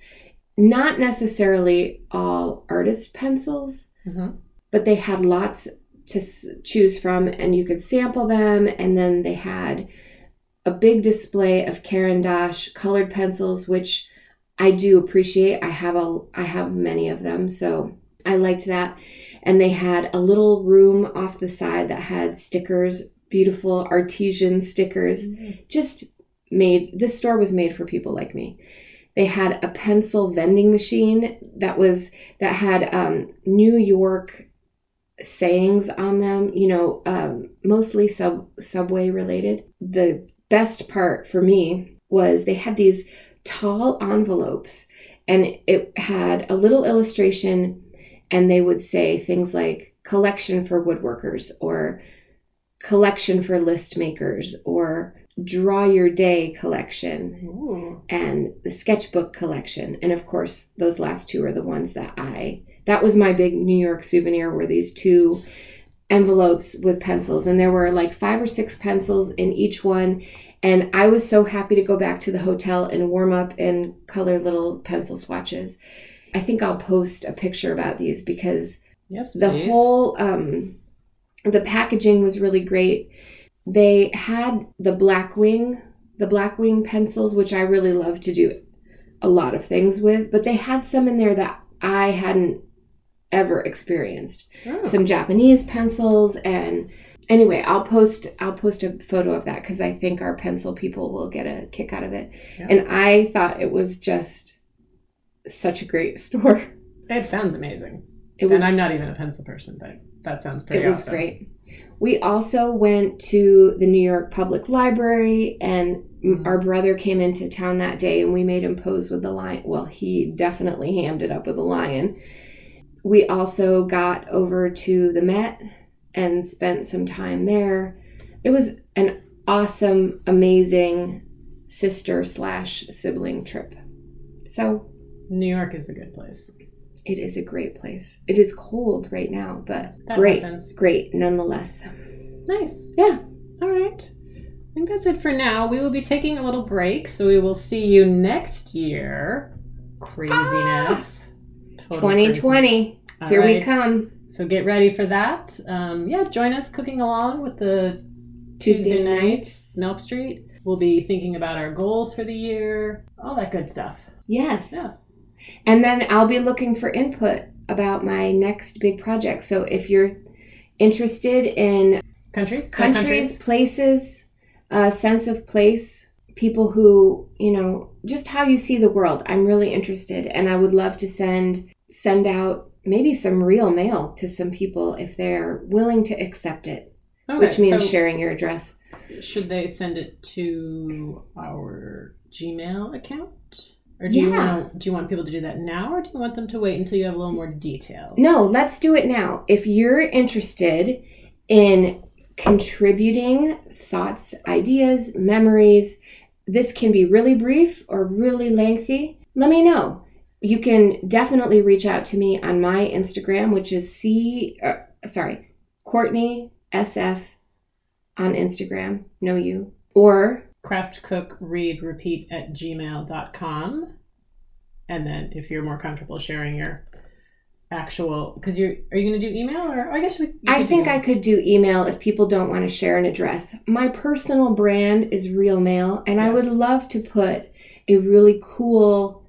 not necessarily all artist pencils, hmm but they had lots to s- choose from and you could sample them and then they had a big display of Caran d'Ache colored pencils which I do appreciate. I have a I have many of them, so I liked that. And they had a little room off the side that had stickers, beautiful artesian stickers just made this store was made for people like me. They had a pencil vending machine that was that had um, new york sayings on them you know um, mostly sub subway related. The best part for me was they had these tall envelopes and it had a little illustration and they would say things like collection for woodworkers or collection for list makers or draw your day collection Ooh. and the sketchbook collection. And of course those last two are the ones that i that was my big new york souvenir were these two envelopes with pencils. And there were like five or six pencils in each one. And i was so happy to go back to the hotel and warm up and color little pencil swatches i think i'll post a picture about these because Yes, the please. whole um the packaging was really great they had the blackwing the blackwing pencils which i really love to do a lot of things with but they had some in there that i hadn't ever experienced Oh. some japanese pencils and anyway i'll post i'll post a photo of that because i think our pencil people will get a kick out of it Yeah. and i thought it was just such a great (laughs) store It sounds amazing. it was and I'm not even a pencil person, but that sounds pretty it was awesome. great. We also went to the New York Public Library, and m Mhm. our brother came into town that day, and we made him pose with the lion. Well, he definitely hammed it up with the lion. We also got over to the Met and spent some time there. It was an awesome, amazing sister slash sibling trip. So New York is a good place. it is a great place. It is cold right now, but That great, happens. great nonetheless. Nice. Yeah. All right. I think that's it for now. We will be taking a little break, so we will see you next year. Craziness. Total 2020. craziness. All Here we come. So get ready for that. Um, yeah, join us cooking along with the Tuesday Tuesday nights. nights, Milk Street. We'll be thinking about our goals for the year, all that good stuff. Yes. Yes. And then I'll be looking for input about my next big project. So if you're interested in Countries? Say countries, places, a sense of place, people who, you know, just how you see the world, I'm really interested and I would love to send send out maybe some real mail to some people if they're willing to accept it, Okay, which means so sharing your address. should they send it to our Gmail account? Or do you Yeah. want do you want people to do that now or do you want them to wait until you have a little more details? No, let's do it now. If you're interested in contributing thoughts, ideas, memories, this can be really brief or really lengthy. Let me know. You can definitely reach out to me on my Instagram, which is C, uh, sorry, Cortney SF on Instagram. Know you. Or craft cook read repeat at gmail.com and then if you're more comfortable sharing your actual because you're are you going to do email or oh, i guess we I think I could do email if people don't want to share an address. My personal brand is Real Mail, and I would love to put a really cool,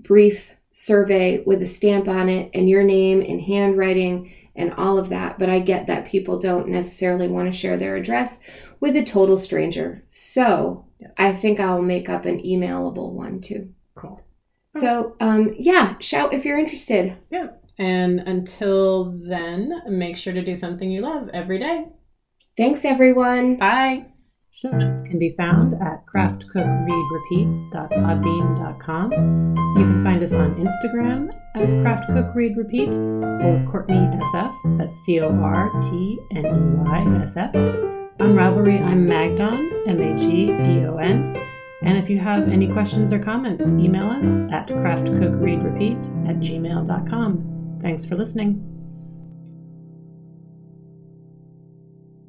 brief survey with a stamp on it and your name and handwriting and all of that. But I get that people don't necessarily want to share their address with a total stranger. So Yes. I think I'll make up an emailable one too. cool So um, yeah, shout if you're interested. and until then make sure to do something you love every day Thanks, everyone. bye show notes can be found at craftcookreadrepeat.podbean.com you can find us on instagram as craftcookreadrepeat or cortney sf that's c-o-r-t-n-e-y s-f on Ravelry, I'm Magdon, M A G D O N. And if you have any questions or comments, email us at craftcookreadrepeat at gmail.com. Thanks for listening.